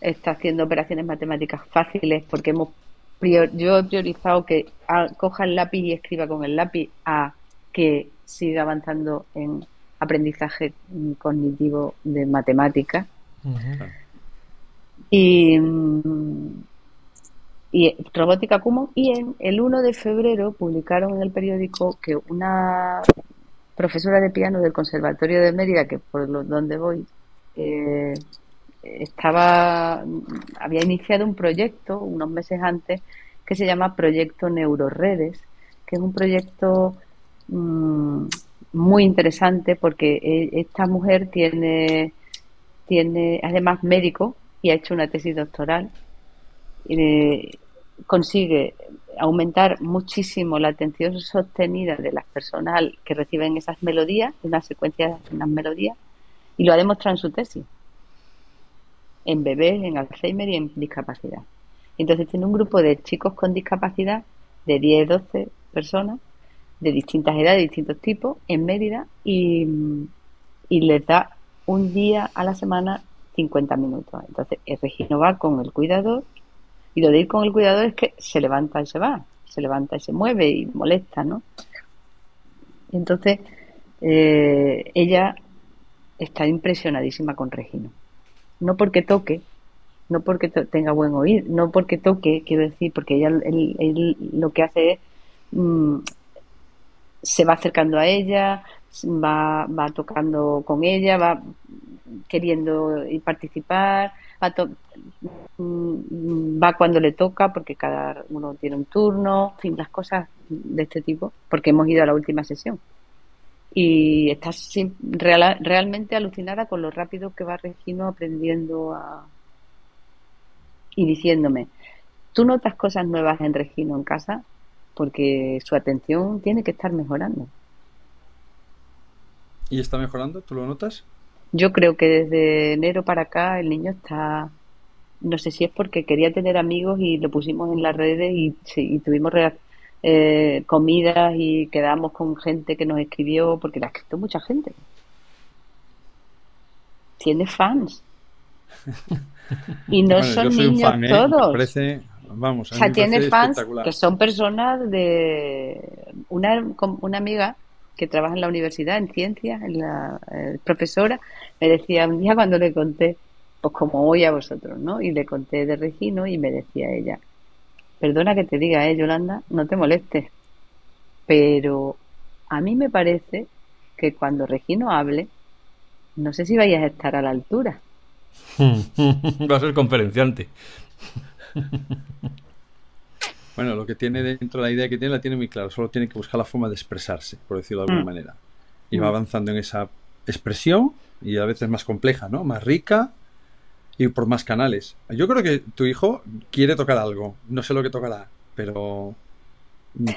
está haciendo operaciones matemáticas fáciles porque hemos yo he priorizado que coja el lápiz y escriba con el lápiz a que siga avanzando en aprendizaje cognitivo de matemáticas. Y, y Robótica Kumon. Y en el 1 de febrero publicaron en el periódico que una profesora de piano del Conservatorio de Mérida, que por donde voy, eh, estaba había iniciado un proyecto unos meses antes que se llama Proyecto Neuroredes, que es un proyecto mm, muy interesante porque e, esta mujer tiene, tiene además médico y ha hecho una tesis doctoral. y consigue aumentar muchísimo la atención sostenida de las personas que reciben esas melodías, unas secuencias, unas melodías, y lo ha demostrado en su tesis, en bebés, en Alzheimer y en discapacidad. Entonces tiene un grupo de chicos con discapacidad de 10, 12 personas de distintas edades, de distintos tipos, en Mérida y, les da un día a la semana 50 minutos. Entonces el Regino va con el cuidador y lo de ir con el cuidador es que se levanta y se va, se levanta y se mueve y molesta, ¿no? Entonces eh, ella está impresionadísima con Regino. No porque toque, no porque tenga buen oído, no porque toque, quiero decir, porque ella lo que hace es mm, se va acercando a ella, va, va tocando con ella, va queriendo participar, va, mm, va cuando le toca, porque cada uno tiene un turno, en fin, las cosas de este tipo, porque hemos ido a la última sesión. Y está realmente alucinada con lo rápido que va Regino aprendiendo a... y diciéndome, ¿tú notas cosas nuevas en Regino en casa? Porque su atención tiene que estar mejorando. ¿Y está mejorando? ¿Tú lo notas? Yo creo que desde enero para acá el niño está, no sé si es porque quería tener amigos y lo pusimos en las redes y, tuvimos eh, comidas y quedamos con gente que nos escribió, porque la ha escrito mucha gente. Tiene fans. y no son niños ¿eh? todos. Vamos, o sea, tiene fans que son personas de una, una amiga que trabaja en la universidad en ciencias, en la eh, profesora, me decía un día cuando le conté, pues como hoy a vosotros, ¿no? Y le conté de Regino y me decía ella, perdona que te diga, eh, Yolanda, no te molestes, pero a mí me parece que cuando Regino hable, no sé si vayas a estar a la altura. Va a ser conferenciante. Bueno, lo que tiene dentro, la idea que tiene, la tiene muy claro. Solo tiene que buscar la forma de expresarse, por decirlo de alguna mm. manera. Y va mm. avanzando en esa expresión y a veces más compleja, ¿no? Más rica y por más canales. Yo creo que tu hijo quiere tocar algo. No sé lo que tocará, pero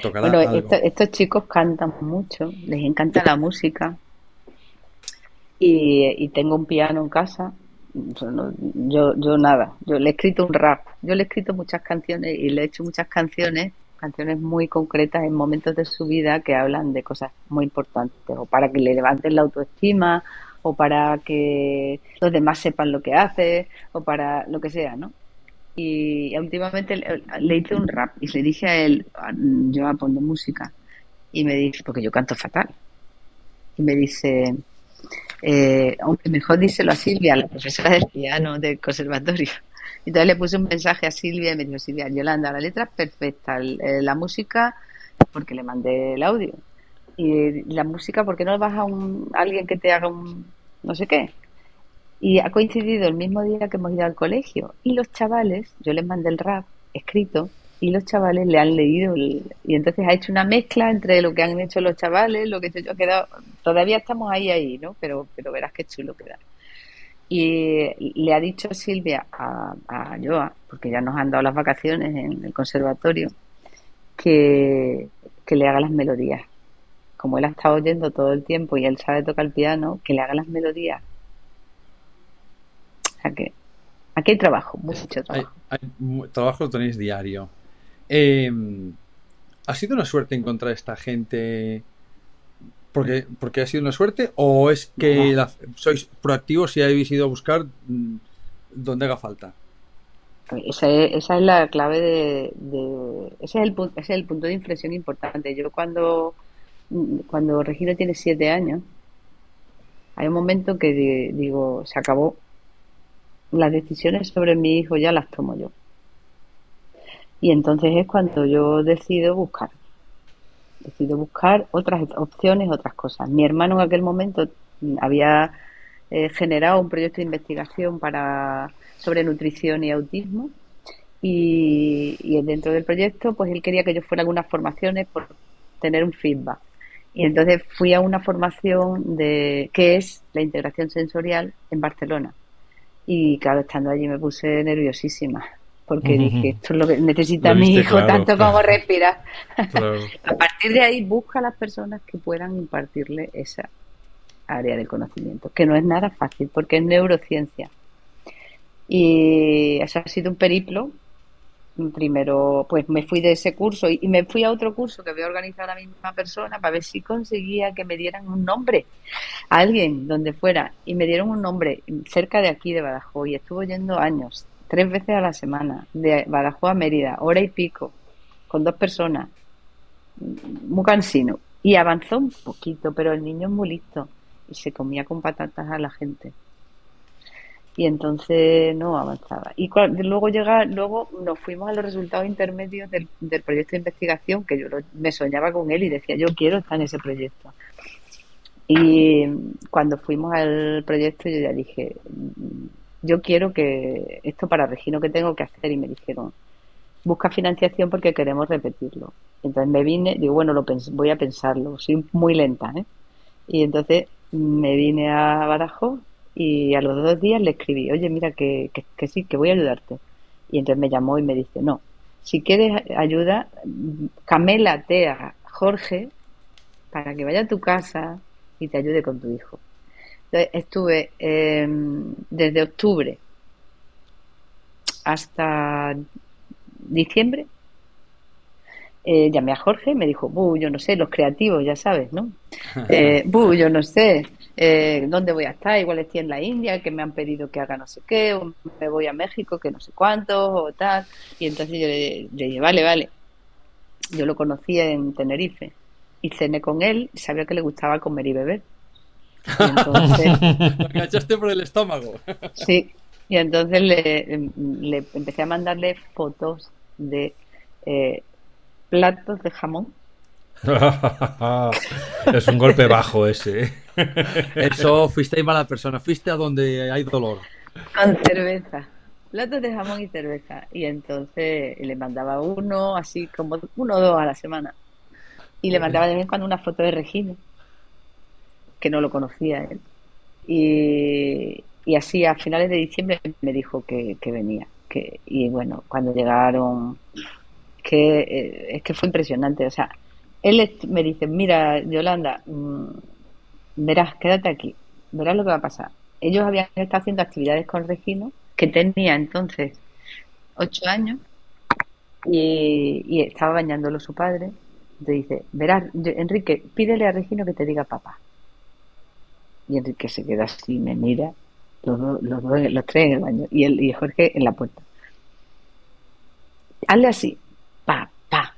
tocará algo. estos chicos cantan mucho, les encanta la música. y tengo un piano en casa yo, yo nada, yo le he escrito un rap, yo le he escrito muchas canciones y le he hecho muchas canciones, canciones muy concretas en momentos de su vida que hablan de cosas muy importantes, o para que le levanten la autoestima, o para que los demás sepan lo que hace, o para lo que sea, ¿no? y últimamente le, hice un rap y le dije a él, ah, yo pongo música. Y me dice, porque yo canto fatal. Y me dice, eh, aunque mejor díselo a Silvia, la profesora de piano del conservatorio. Entonces le puse un mensaje a Silvia y me dijo, Silvia, Yolanda, la letra es perfecta, eh, la música, porque le mandé el audio. Y la música, ¿por qué no vas a, un, alguien que te haga un no sé qué? Y ha coincidido el mismo día que hemos ido al colegio. Y los chavales, yo les mandé el rap escrito, y los chavales le han leído y entonces ha hecho una mezcla entre lo que han hecho los chavales, lo que yo ha quedado, todavía estamos ahí ahí, ¿no? Pero pero verás qué chulo queda. Y le ha dicho Silvia a, a Joa, porque ya nos han dado las vacaciones en el conservatorio, que, que le haga las melodías. Como él ha estado oyendo todo el tiempo y él sabe tocar el piano, que le haga las melodías. O sea que aquí hay trabajo, mucho trabajo. Hay, trabajo lo tenéis diario. Eh, ¿Ha sido una suerte encontrar esta gente porque, porque ha sido una suerte o es que sois proactivos y habéis ido a buscar mm, donde haga falta? Esa es, esa es la clave de, ese, es el, ese es el punto de inflexión importante. Yo cuando, mm, cuando Regina tiene siete años, hay un momento que digo, se acabó. Las decisiones sobre mi hijo ya las tomo yo. Y entonces es cuando yo decido buscar decido buscar otras opciones, otras cosas. Mi hermano en aquel momento había eh, generado un proyecto de investigación para sobre nutrición y autismo y, dentro del proyecto pues él quería que yo fuera a algunas formaciones por tener un feedback. Y entonces fui a una formación de qué es la integración sensorial en Barcelona. Y claro, estando allí me puse nerviosísima porque dije, esto es lo que necesita mi hijo tanto como respirar. a partir de ahí busca a las personas que puedan impartirle esa área de conocimiento, que no es nada fácil porque es neurociencia. Y eso ha sido un periplo. Primero, pues me fui de ese curso y, me fui a otro curso que había organizado la misma persona para ver si conseguía que me dieran un nombre a alguien donde fuera. Y me dieron un nombre cerca de aquí, de Badajoz, y estuvo yendo años tres veces a la semana, de Badajoz a Mérida, hora y pico, con dos personas, muy cansino. Y avanzó un poquito, pero el niño es muy listo y se comía con patatas a la gente. Y entonces no avanzaba. Y luego llega, luego nos fuimos a los resultados intermedios del, proyecto de investigación, que yo me soñaba con él y decía, yo quiero estar en ese proyecto. Y cuando fuimos al proyecto yo ya dije, yo quiero que esto para Regino que tengo que hacer y me dijeron, busca financiación porque queremos repetirlo. Entonces me vine, digo, bueno, lo voy a pensarlo, soy muy lenta, ¿eh? Y entonces me vine a Badajoz y a los dos días le escribí, oye, mira, que, que, sí, que voy a ayudarte. Y entonces me llamó y me dice, no, si quieres ayuda, camélate a Jorge para que vaya a tu casa y te ayude con tu hijo estuve em, desde octubre hasta diciembre. Eh, llamé a Jorge y me dijo, buh, yo no sé, los creativos, ya sabes, ¿no? Eh, buh, yo no sé, eh, ¿dónde voy a estar? Igual estoy en la India, que me han pedido que haga no sé qué, o me voy a México, que no sé cuánto, o tal. Y entonces yo le, dije, vale, vale. Yo lo conocí en Tenerife y cené con él, sabía que le gustaba comer y beber. Y entonces, Lo enganchaste por el estómago. sí, y entonces le, le, empecé a mandarle fotos de eh, platos de jamón. es un golpe bajo ese. ¿eh? Eso, fuiste ahí mala persona, fuiste a donde hay dolor. Con cerveza, platos de jamón y cerveza. Y entonces le mandaba uno, así como uno o dos a la semana. Y le mandaba de vez en cuando una foto de Regina que no lo conocía él. Y, así a finales de diciembre me dijo que, venía. Que, y bueno, cuando llegaron, que eh, es que fue impresionante. O sea, él me dice, mira, Yolanda, mm, verás, quédate aquí, verás lo que va a pasar. Ellos habían estado haciendo actividades con Regino, que tenía entonces ocho años, y, y estaba bañándolo su padre. Te dice, verás, Enrique, pídele a Regino que te diga papá. Y Enrique se queda así, me mira, los, dos, los, tres en el baño y, el, y Jorge en la puerta. hazle así, pa, pa.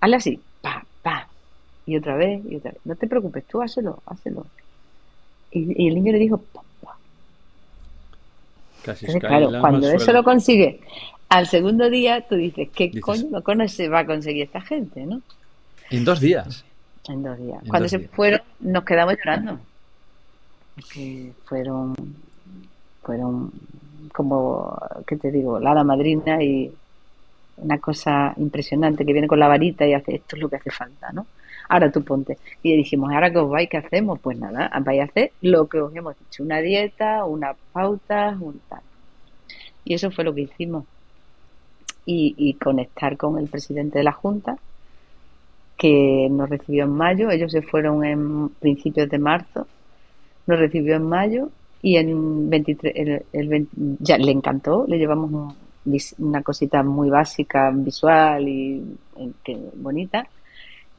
Hazle así, pa, pa. Y otra vez, y otra vez. No te preocupes, tú hazlo, hazlo. Y, el niño le dijo, pa, pa. Casi claro, cuando eso lo consigue, al segundo día tú dices, ¿qué coño no conoce, va a conseguir esta gente, no? En dos días. En dos días. Cuando se fueron, nos quedamos llorando. Que fueron, fueron como, ¿qué te digo? La madrina y una cosa impresionante que viene con la varita y hace esto es lo que hace falta, ¿no? Ahora tú ponte. Y dijimos, ¿ahora que os vais? ¿Qué hacemos? Pues nada, vais a hacer lo que os hemos dicho, una dieta, unas pautas, un tal. Y eso fue lo que hicimos. Y, y conectar con el presidente de la Junta, que nos recibió en mayo, ellos se fueron en principios de marzo, nos recibió en mayo y en 23, el, ya le encantó, le llevamos una cosita muy básica, visual y, bonita.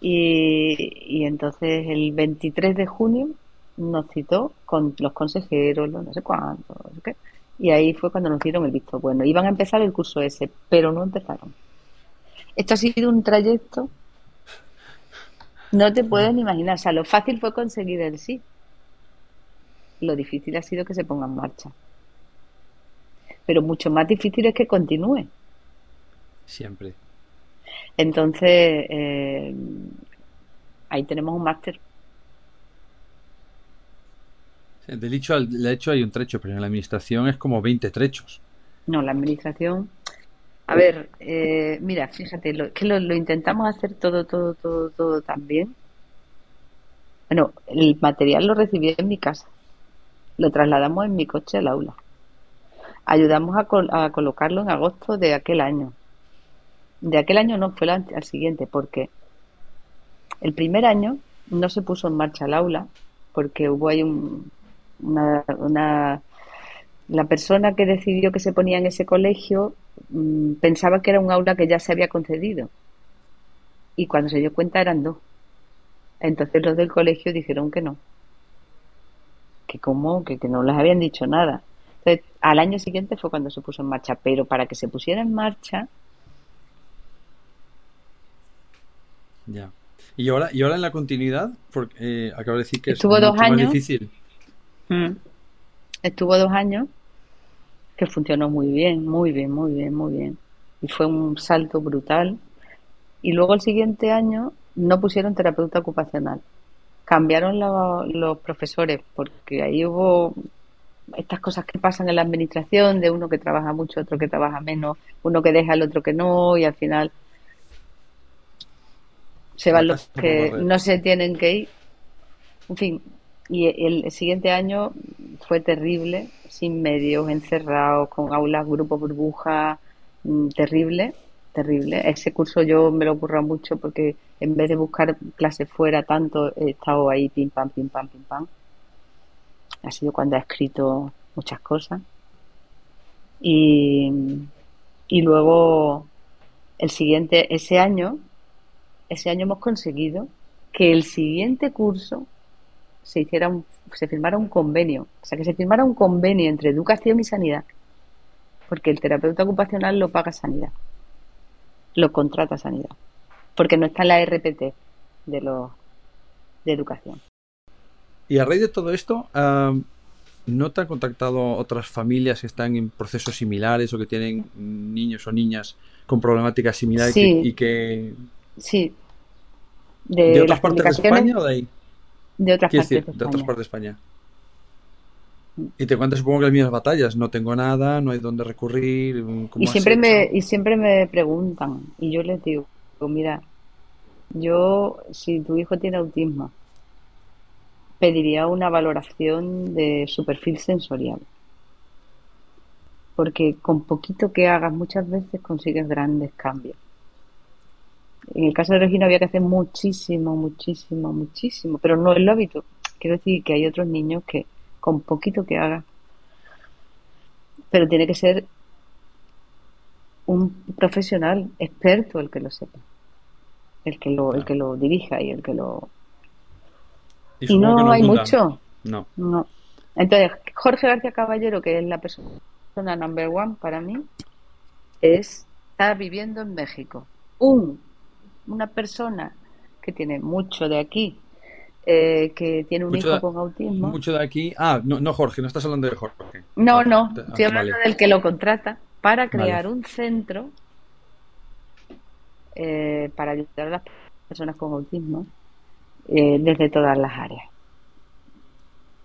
Y, entonces el 23 de junio nos citó con los consejeros, los no sé cuántos, y ahí fue cuando nos dieron el visto bueno. Iban a empezar el curso ese, pero no empezaron. Esto ha sido un trayecto no te puedes ni imaginar. O sea, lo fácil fue conseguir el sí. Lo difícil ha sido que se ponga en marcha. Pero mucho más difícil es que continúe. Siempre. Entonces, eh, ahí tenemos un máster. Del hecho al hecho hay un trecho, pero en la administración es como 20 trechos. No, la administración a ver, eh, mira, fíjate, lo, que lo, intentamos hacer todo, todo, todo, todo también. Bueno, el material lo recibí en mi casa. Lo trasladamos en mi coche al aula. Ayudamos a, colocarlo en agosto de aquel año. De aquel año no, fue al siguiente, porque el primer año no se puso en marcha el aula, porque hubo ahí una, una la persona que decidió que se ponía en ese colegio mm, pensaba que era un aula que ya se había concedido. Y cuando se dio cuenta eran dos. Entonces los del colegio dijeron que no. Que cómo, que, que no les habían dicho nada. Entonces, al año siguiente fue cuando se puso en marcha. Pero para que se pusiera en marcha. Ya. Y ahora, y ahora en la continuidad, porque eh, acabo de decir que Estuvo dos años. difícil. Mm. Estuvo dos años que funcionó muy bien, muy bien, muy bien, muy bien. Y fue un salto brutal. Y luego el siguiente año no pusieron terapeuta ocupacional. Cambiaron los profesores porque ahí hubo estas cosas que pasan en la administración, de uno que trabaja mucho, otro que trabaja menos, uno que deja, el otro que no, y al final se van los que no se tienen que ir. En fin, y el siguiente año fue terrible, sin medios, encerrados, con aulas, grupos burbuja, mm, terrible, terrible. Ese curso yo me lo ocurra mucho porque en vez de buscar clases fuera tanto, he estado ahí pim pam, pim pam, pim pam. Ha sido cuando he escrito muchas cosas. Y, y luego el siguiente, ese año, ese año hemos conseguido que el siguiente curso se hiciera un, se firmara un convenio, o sea, que se firmara un convenio entre educación y sanidad, porque el terapeuta ocupacional lo paga sanidad, lo contrata sanidad, porque no está en la RPT de los de educación. Y a raíz de todo esto, ¿no te han contactado otras familias que están en procesos similares o que tienen niños o niñas con problemáticas similares y que... Sí. ¿De, otras partes de España o de ahí? De otras partes de España. De otras partes de España. Y te cuentas, supongo que las mismas batallas. No tengo nada, no hay dónde recurrir. y siempre me y siempre me preguntan y yo les digo, mira, yo si tu hijo tiene autismo, pediría una valoración de su perfil sensorial. Porque con poquito que hagas muchas veces consigues grandes cambios. En el caso de Regina había que hacer muchísimo, muchísimo, muchísimo, pero no es lo hábito. Quiero decir que hay otros niños que con poquito que haga, pero tiene que ser un profesional experto el que lo sepa, el que lo, el que lo dirija y el que lo y, no, hay mucho. No. No. Entonces, Jorge García Caballero, que es la persona number one para mí, es está viviendo en México. Un, una persona que tiene mucho de aquí, eh, que tiene un hijo con autismo. Mucho de aquí. Ah, no, no, Jorge, no estás hablando de Jorge. No, no, estoy hablando del que lo contrata para crear un centro eh, para ayudar a las personas con autismo eh, desde todas las áreas.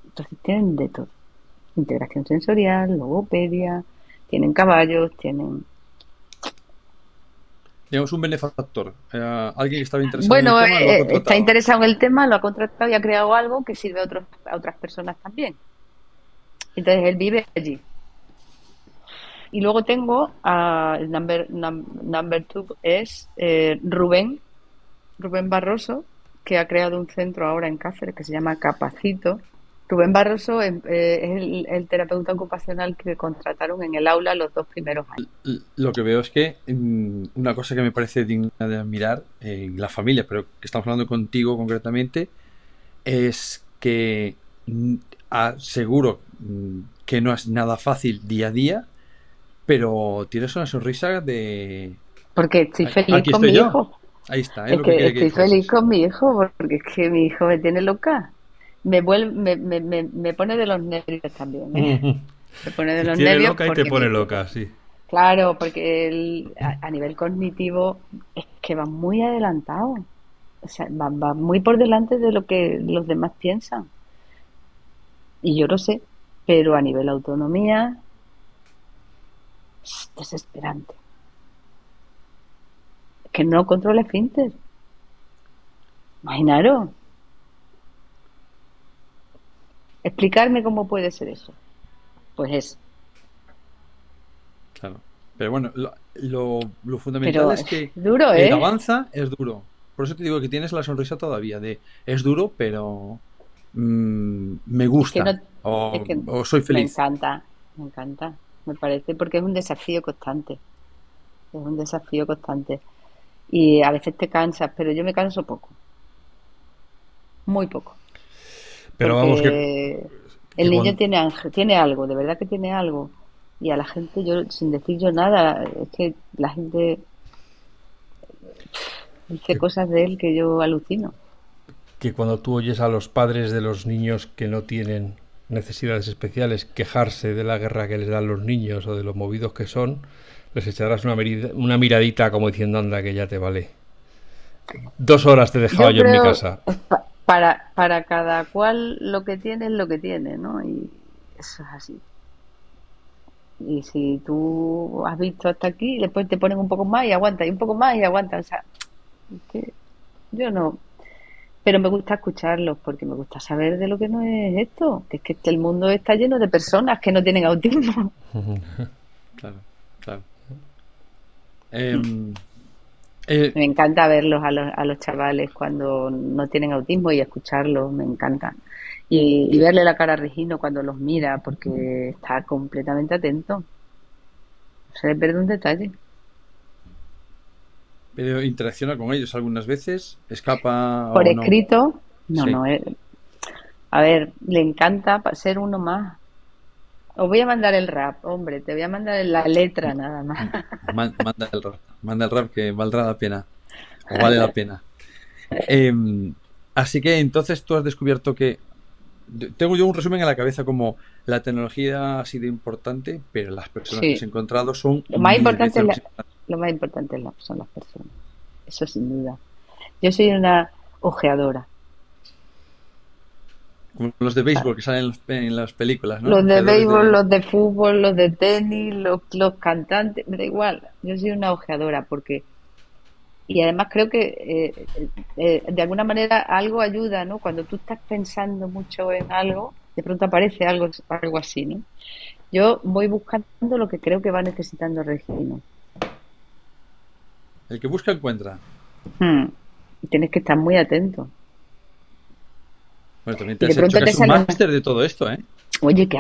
Entonces tienen de todo. Integración sensorial, logopedia, tienen caballos, tienen digamos, un benefactor. Eh, alguien que estaba interesado bueno, en el tema. Bueno, está interesado en el tema, lo ha contratado y ha creado algo que sirve a, otros, a otras personas también. Entonces él vive allí. Y luego tengo a el number, number two es eh, Rubén, Rubén Barroso, que ha creado un centro ahora en Cáceres que se llama Capacito. Rubén Barroso es, eh, el, terapeuta ocupacional que contrataron en el aula los dos primeros años. Lo que veo es que mm, una cosa que me parece digna de admirar en la familia, pero que estamos hablando contigo concretamente, es que mm, seguro mm, que no es nada fácil día a día, pero tienes una sonrisa de... Porque estoy feliz con mi hijo. Ahí está. Es, que, estoy feliz con mi hijo porque es que mi hijo me tiene loca. Me, vuelve, me, me, me, pone de los nervios también. ¿eh? Me pone de los nervios. loca y te pone loca, sí. Claro, porque a, nivel cognitivo es que va muy adelantado. O sea, va, va muy por delante de lo que los demás piensan. Y yo lo sé, pero a nivel autonomía, es desesperante. Que no controla finter. Imaginaros. Explicarme cómo puede ser eso. Pues es. Claro. Pero bueno, lo, lo, fundamental es que duro, ¿eh? avanza es duro. Por eso te digo que tienes la sonrisa todavía de es duro, pero mm, me gusta o, soy feliz. Me encanta, me encanta, me parece, porque es un desafío constante. Es un desafío constante. Y a veces te cansas, pero yo me canso poco. Muy poco. Pero vamos que... El niño tiene, tiene algo, de verdad que tiene algo. Y a la gente, yo sin decir yo nada, es que la gente dice cosas de él que yo alucino. Que cuando tú oyes a los padres de los niños que no tienen necesidades especiales quejarse de la guerra que les dan los niños o de los movidos que son, les echarás una, una miradita como diciendo, anda, que ya te vale. Dos horas te dejaba yo, en mi casa. Para, para cada cual lo que tiene es lo que tiene, ¿no? Y eso es así. Y si tú has visto hasta aquí, después te ponen un poco más y aguanta, y un poco más y aguanta. O sea, yo no, pero me gusta escucharlos porque me gusta saber de lo que no es esto, que es que el mundo está lleno de personas que no tienen autismo. claro, claro. Em, eh, me encanta verlos a los, a los chavales cuando no tienen autismo y escucharlos, me encanta. Y, verle la cara a Regino cuando los mira porque está completamente atento. Se le pierde un detalle. Pero interacciona con ellos algunas veces, escapa. Por escrito, no, no. Eh, a ver, le encanta ser uno más. Os voy a mandar el rap, hombre, te voy a mandar la letra nada más. Manda el rap, manda el rap que valdrá la pena, o vale la pena. Em, así que entonces tú has descubierto que tengo yo un resumen en la cabeza como la tecnología ha sido importante, pero las personas que has encontrado son lo más importante lo más importante son las personas. Eso sin duda. Yo soy una ojeadora. Como los de béisbol que salen en las películas, ¿no? Los de béisbol, los de fútbol, los de tenis, los, los cantantes, me da igual. Yo soy una ojeadora porque y además creo que eh, eh, de alguna manera algo ayuda, ¿no? Cuando tú estás pensando mucho en algo, de pronto aparece algo, algo así, ¿no? Yo voy buscando lo que creo que va necesitando Regino. El que busca encuentra. Hmm. Tienes que estar muy atento. Bueno, también te has hecho que un máster de todo esto, ¿eh? Oye, que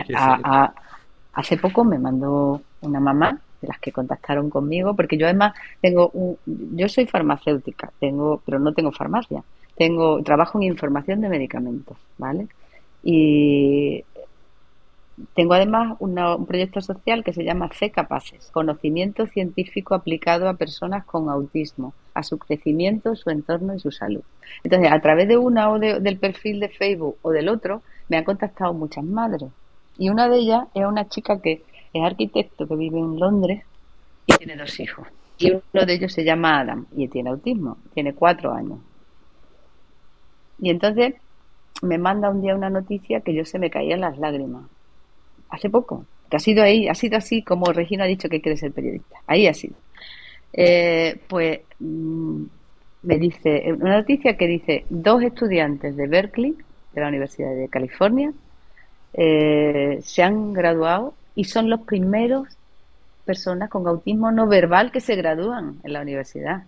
hace poco me mandó una mamá de las que contactaron conmigo, porque yo además tengo un, yo soy farmacéutica, tengo, pero no tengo farmacia, tengo, trabajo en información de medicamentos, ¿vale? Y tengo además un proyecto social que se llama C Capaces, conocimiento científico aplicado a personas con autismo, a su crecimiento, su entorno y su salud. Entonces, a través de una o del perfil de Facebook o del otro, me han contactado muchas madres. Y una de ellas es una chica que es arquitecto, que vive en Londres y tiene dos hijos. Y uno de ellos se llama Adam y tiene autismo, tiene cuatro años. Y entonces me manda un día una noticia que yo se me caían las lágrimas. Hace poco, que ha sido ahí, ha sido así como Regina ha dicho que quiere ser periodista. Ahí ha sido. Eh, pues mm, me dice, una noticia que dice, dos estudiantes de Berkeley, de la Universidad de California, eh, se han graduado y son los primeros personas con autismo no verbal que se gradúan en la universidad.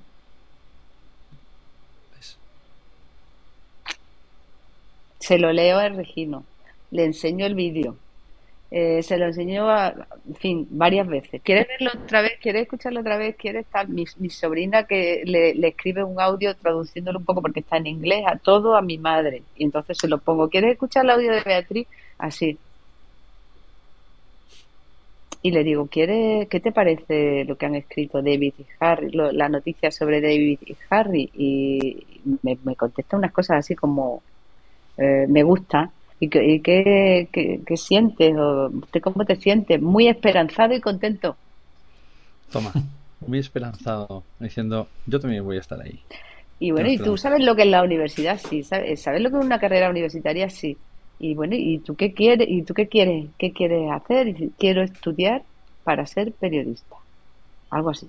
Se lo leo a Regino, le enseño el vídeo, eh, se lo enseño, a, en fin, varias veces. ¿Quieres verlo otra vez? ¿Quieres escucharlo otra vez? ¿Quiere estar mi, sobrina que le, escribe un audio traduciéndolo un poco porque está en inglés a todo a mi madre? Y entonces se lo pongo. ¿Quieres escuchar el audio de Beatriz? Así. Y le digo, ¿quieres, ¿qué te parece lo que han escrito David y Harry, la noticia sobre David y Harry? Y me, me contesta unas cosas así como, eh, me gusta. ¿Y, qué, sientes? O, ¿Cómo te sientes? Muy esperanzado y contento. Toma, muy esperanzado, diciendo, yo también voy a estar ahí. Y bueno, ¿y tú sabes lo que es la universidad? Sí, ¿sabes, ¿sabes lo que es una carrera universitaria? Sí. Y bueno, ¿y tú qué quieres? ¿Y tú qué quieres? ¿Qué quieres hacer? Quiero estudiar para ser periodista. Algo así.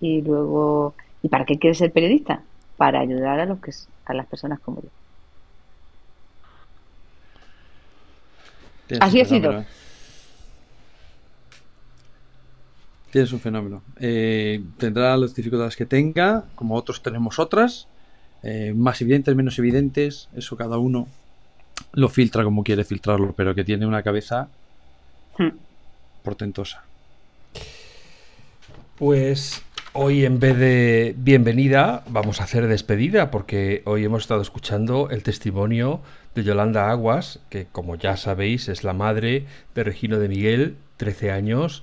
Y luego, ¿y para qué quieres ser periodista? Para ayudar a los que a las personas como yo. Así ha sido. Tienes un fenómeno. Eh, tendrá las dificultades que tenga, como otros tenemos otras, eh, más evidentes, menos evidentes, eso cada uno lo filtra como quiere filtrarlo, pero que tiene una cabeza hmm. portentosa. Pues Hoy en vez de bienvenida vamos a hacer despedida porque hoy hemos estado escuchando el testimonio de Yolanda Aguas, que como ya sabéis es la madre de Regino de Miguel, 13 años,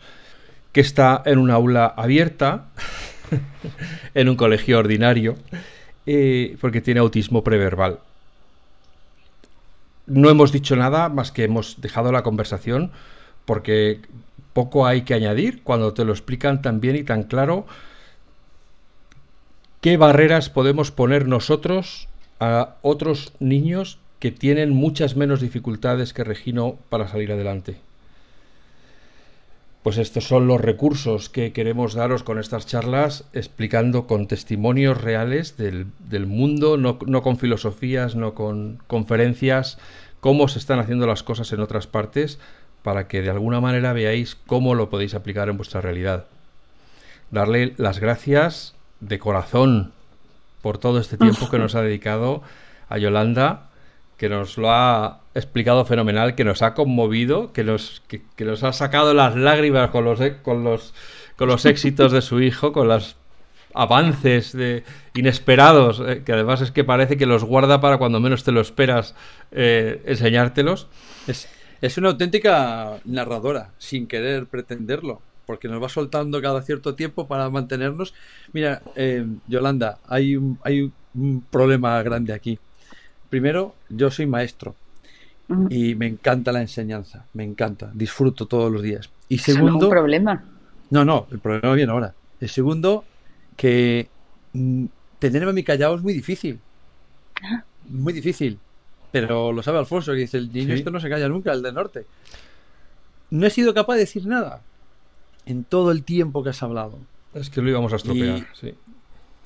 que está en un aula abierta, en un colegio ordinario, eh, porque tiene autismo preverbal. No hemos dicho nada más que hemos dejado la conversación porque poco hay que añadir cuando te lo explican tan bien y tan claro ¿Qué barreras podemos poner nosotros a otros niños que tienen muchas menos dificultades que Regino para salir adelante? Pues estos son los recursos que queremos daros con estas charlas, explicando con testimonios reales del, mundo, no, no, con filosofías, no con conferencias, cómo se están haciendo las cosas en otras partes, para que de alguna manera veáis cómo lo podéis aplicar en vuestra realidad. Darle las gracias de corazón por todo este tiempo que nos ha dedicado a Yolanda, que nos lo ha explicado fenomenal, que nos ha conmovido, que nos, que, nos ha sacado las lágrimas con los, con, los, con los éxitos de su hijo, con los avances de, inesperados, eh, que además es que parece que los guarda para cuando menos te lo esperas eh, enseñártelos. Es, es una auténtica narradora, sin querer pretenderlo porque nos va soltando cada cierto tiempo para mantenernos. Mira, eh, Yolanda, hay hay un problema grande aquí. Primero, yo soy maestro y me encanta la enseñanza, me encanta, disfruto todos los días. Y segundo, no problema. No, no, el problema viene ahora. El segundo, que mm, tenerme a mi callado es muy difícil. Ah. Muy difícil. Pero lo sabe Alfonso, que dice, el niño esto no se calla nunca, el del norte. No he sido capaz de decir nada en todo el tiempo que has hablado. Es que lo íbamos a estropear, sí.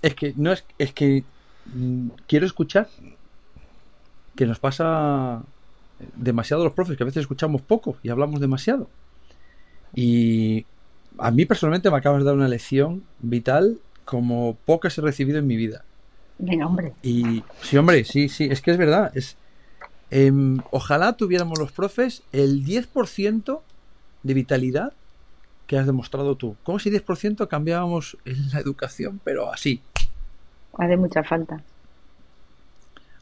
Es que no es, es que mm, quiero escuchar que nos pasa demasiado los profes, que a veces escuchamos poco y hablamos demasiado. Y a mí personalmente me acabas de dar una lección vital como pocas he recibido en mi vida. Venga, hombre. Y sí, hombre, sí, sí, es que es verdad. Es, em, ojalá tuviéramos los profes el 10% de vitalidad que has demostrado tú. Como si 10% cambiábamos en la educación, pero así. Hace mucha falta.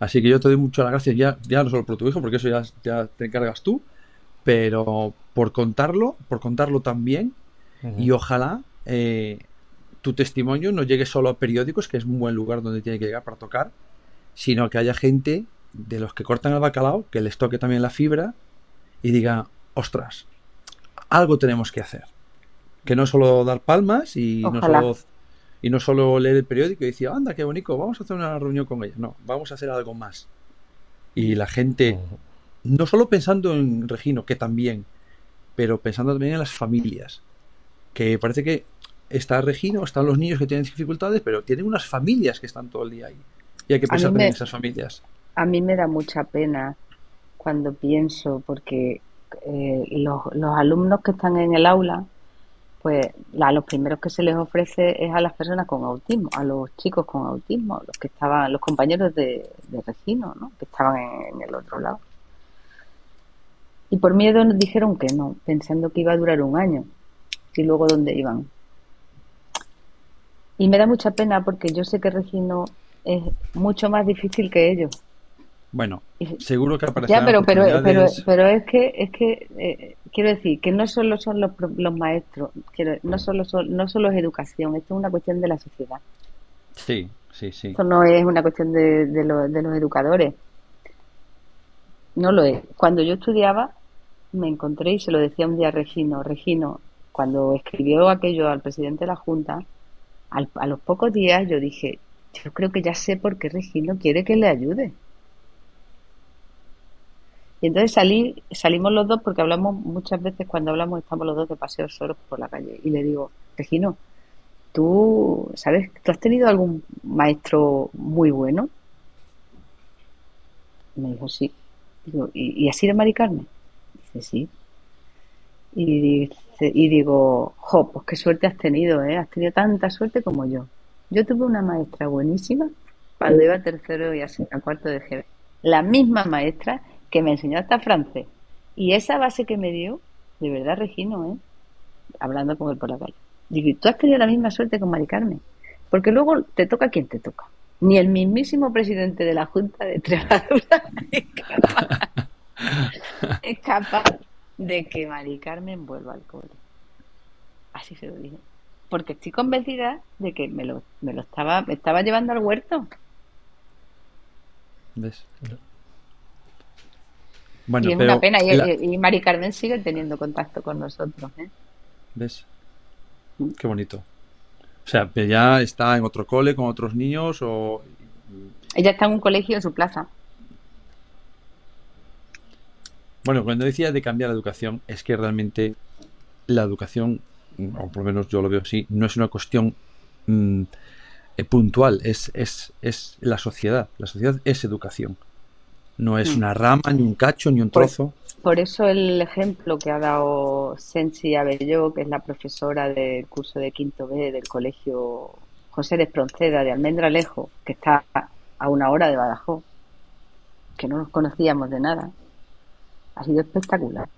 Así que yo te doy mucho las gracias, ya, ya no solo por tu hijo, porque eso ya, ya te encargas tú, pero por contarlo, por contarlo también, y ojalá eh, tu testimonio no llegue solo a periódicos, que es un buen lugar donde tiene que llegar para tocar, sino que haya gente de los que cortan el bacalao, que les toque también la fibra y diga, ostras, algo tenemos que hacer. Que no solo dar palmas y no solo y no solo leer el periódico y decir, anda, qué bonito, vamos a hacer una reunión con ella. No, vamos a hacer algo más. Y la gente, no solo pensando en Regino, que también, pero pensando también en las familias. Que parece que está Regino, están los niños que tienen dificultades, pero tienen unas familias que están todo el día ahí. Y hay que pensar en esas familias. A mí me da mucha pena cuando pienso, porque eh, los, los alumnos que están en el aula, pues a los primeros que se les ofrece es a las personas con autismo, a los chicos con autismo, los que estaban, los compañeros de, de Regino, ¿no? que estaban en, el otro lado. Y por miedo nos dijeron que no, pensando que iba a durar un año. Y luego dónde iban. Y me da mucha pena porque yo sé que Regino es mucho más difícil que ellos. Bueno, seguro que aparecerán Ya, pero, pero, pero, pero es que, es que eh, quiero decir que no solo son los, los maestros, quiero, no solo son, no solo es educación, esto es una cuestión de la sociedad. Sí, sí, sí. Esto no es una cuestión de, de, de los educadores. No lo es. Cuando yo estudiaba, me encontré y se lo decía un día a Regino, Regino, cuando escribió aquello al presidente de la Junta, a los pocos días yo dije, yo creo que ya sé por qué Regino quiere que le ayude. Y entonces salí, salimos los dos porque hablamos muchas veces cuando hablamos estamos los dos de paseo solos por la calle y le digo, Regino, tú, ¿sabes? ¿Tú has tenido algún maestro muy bueno? me dijo, sí. Digo, ¿y, así de Mari Carmen? Dice, sí. Y, dice, y digo, jo, pues qué suerte has tenido, ¿eh? Has tenido tanta suerte como yo. Yo tuve una maestra buenísima cuando iba a tercero y a cuarto de GB. La misma maestra que me enseñó hasta francés. Y esa base que me dio, de verdad, Regino, ¿eh? hablando con él por la calle. Digo, tú has tenido la misma suerte con Mari Carmen. Porque luego te toca quien te toca. Ni el mismísimo presidente de la Junta de Extremadura es capaz, de que Mari Carmen vuelva al cole. Así se lo dije. Porque estoy convencida de que me lo, me lo estaba, me estaba llevando al huerto. ¿Ves? Y es una pena. Y, Mari Carmen sigue teniendo contacto con nosotros. ¿eh? ¿Ves? Mm. Qué bonito. O sea, ya está en otro cole con otros niños o... Ella está en un colegio en su plaza. Bueno, cuando decía de cambiar la educación, es que realmente la educación, o por lo menos yo lo veo así, no es una cuestión mm, eh, puntual, es, es, es la sociedad. La sociedad es educación. No es mm. una rama, ni un cacho, ni un trozo. Por, eso el ejemplo que ha dado Sensi Abelló, que es la profesora del curso de quinto B del colegio José de Espronceda de Almendralejo, que está a una hora de Badajoz, que no nos conocíamos de nada, ha sido espectacular.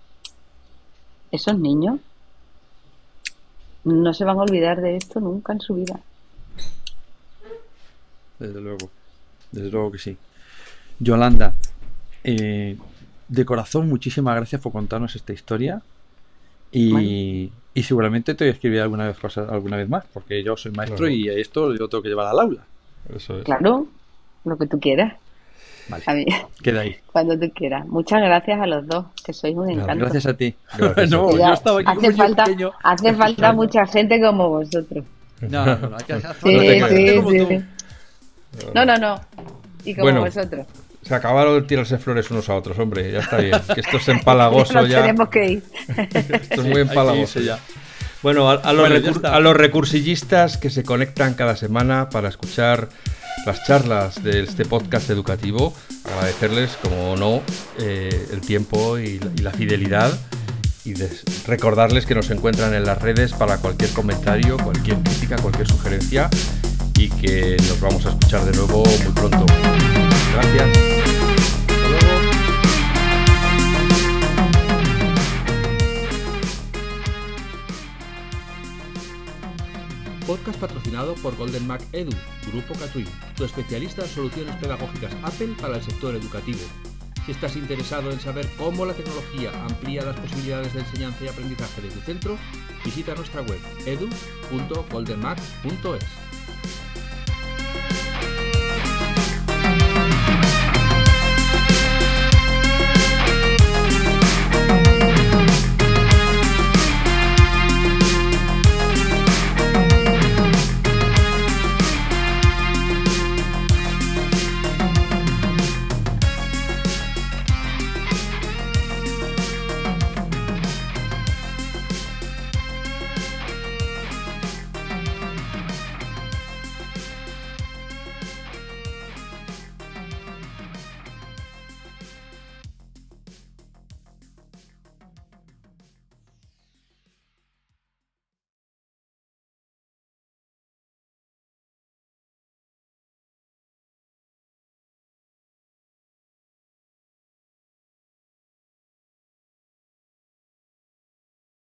Esos niños no se van a olvidar de esto nunca en su vida. Desde luego, desde luego que sí. Yolanda, eh, de corazón, muchísimas gracias por contarnos esta historia. Y, seguramente te voy a escribir alguna vez cosas alguna vez más, porque yo soy maestro y esto yo tengo que llevar al aula. Claro, lo que tú quieras. Vale. Queda ahí. Cuando tú quieras. Muchas gracias a los dos, que sois un encanto. Gracias a ti. hace falta, hace falta mucha gente como vosotros. No, no, no. No, no, no. Y como vosotros. Se acabaron de tirarse flores unos a otros, hombre, ya está bien. Que esto es empalagoso ya. Tenemos que ir. esto es muy empalagoso ya. Bueno, a, los a, los recursillistas que se conectan cada semana para escuchar las charlas de este podcast educativo, agradecerles, como no, eh, el tiempo y la, fidelidad y recordarles que nos encuentran en las redes para cualquier comentario, cualquier crítica, cualquier sugerencia y que nos vamos a escuchar de nuevo muy pronto. Gracias. Hasta luego. Podcast patrocinado por Golden Mac Edu, Grupo Catwin, tu especialista en soluciones pedagógicas Apple para el sector educativo. Si estás interesado en saber cómo la tecnología amplía las posibilidades de enseñanza y aprendizaje de tu centro, visita nuestra web edu.goldenmac.es.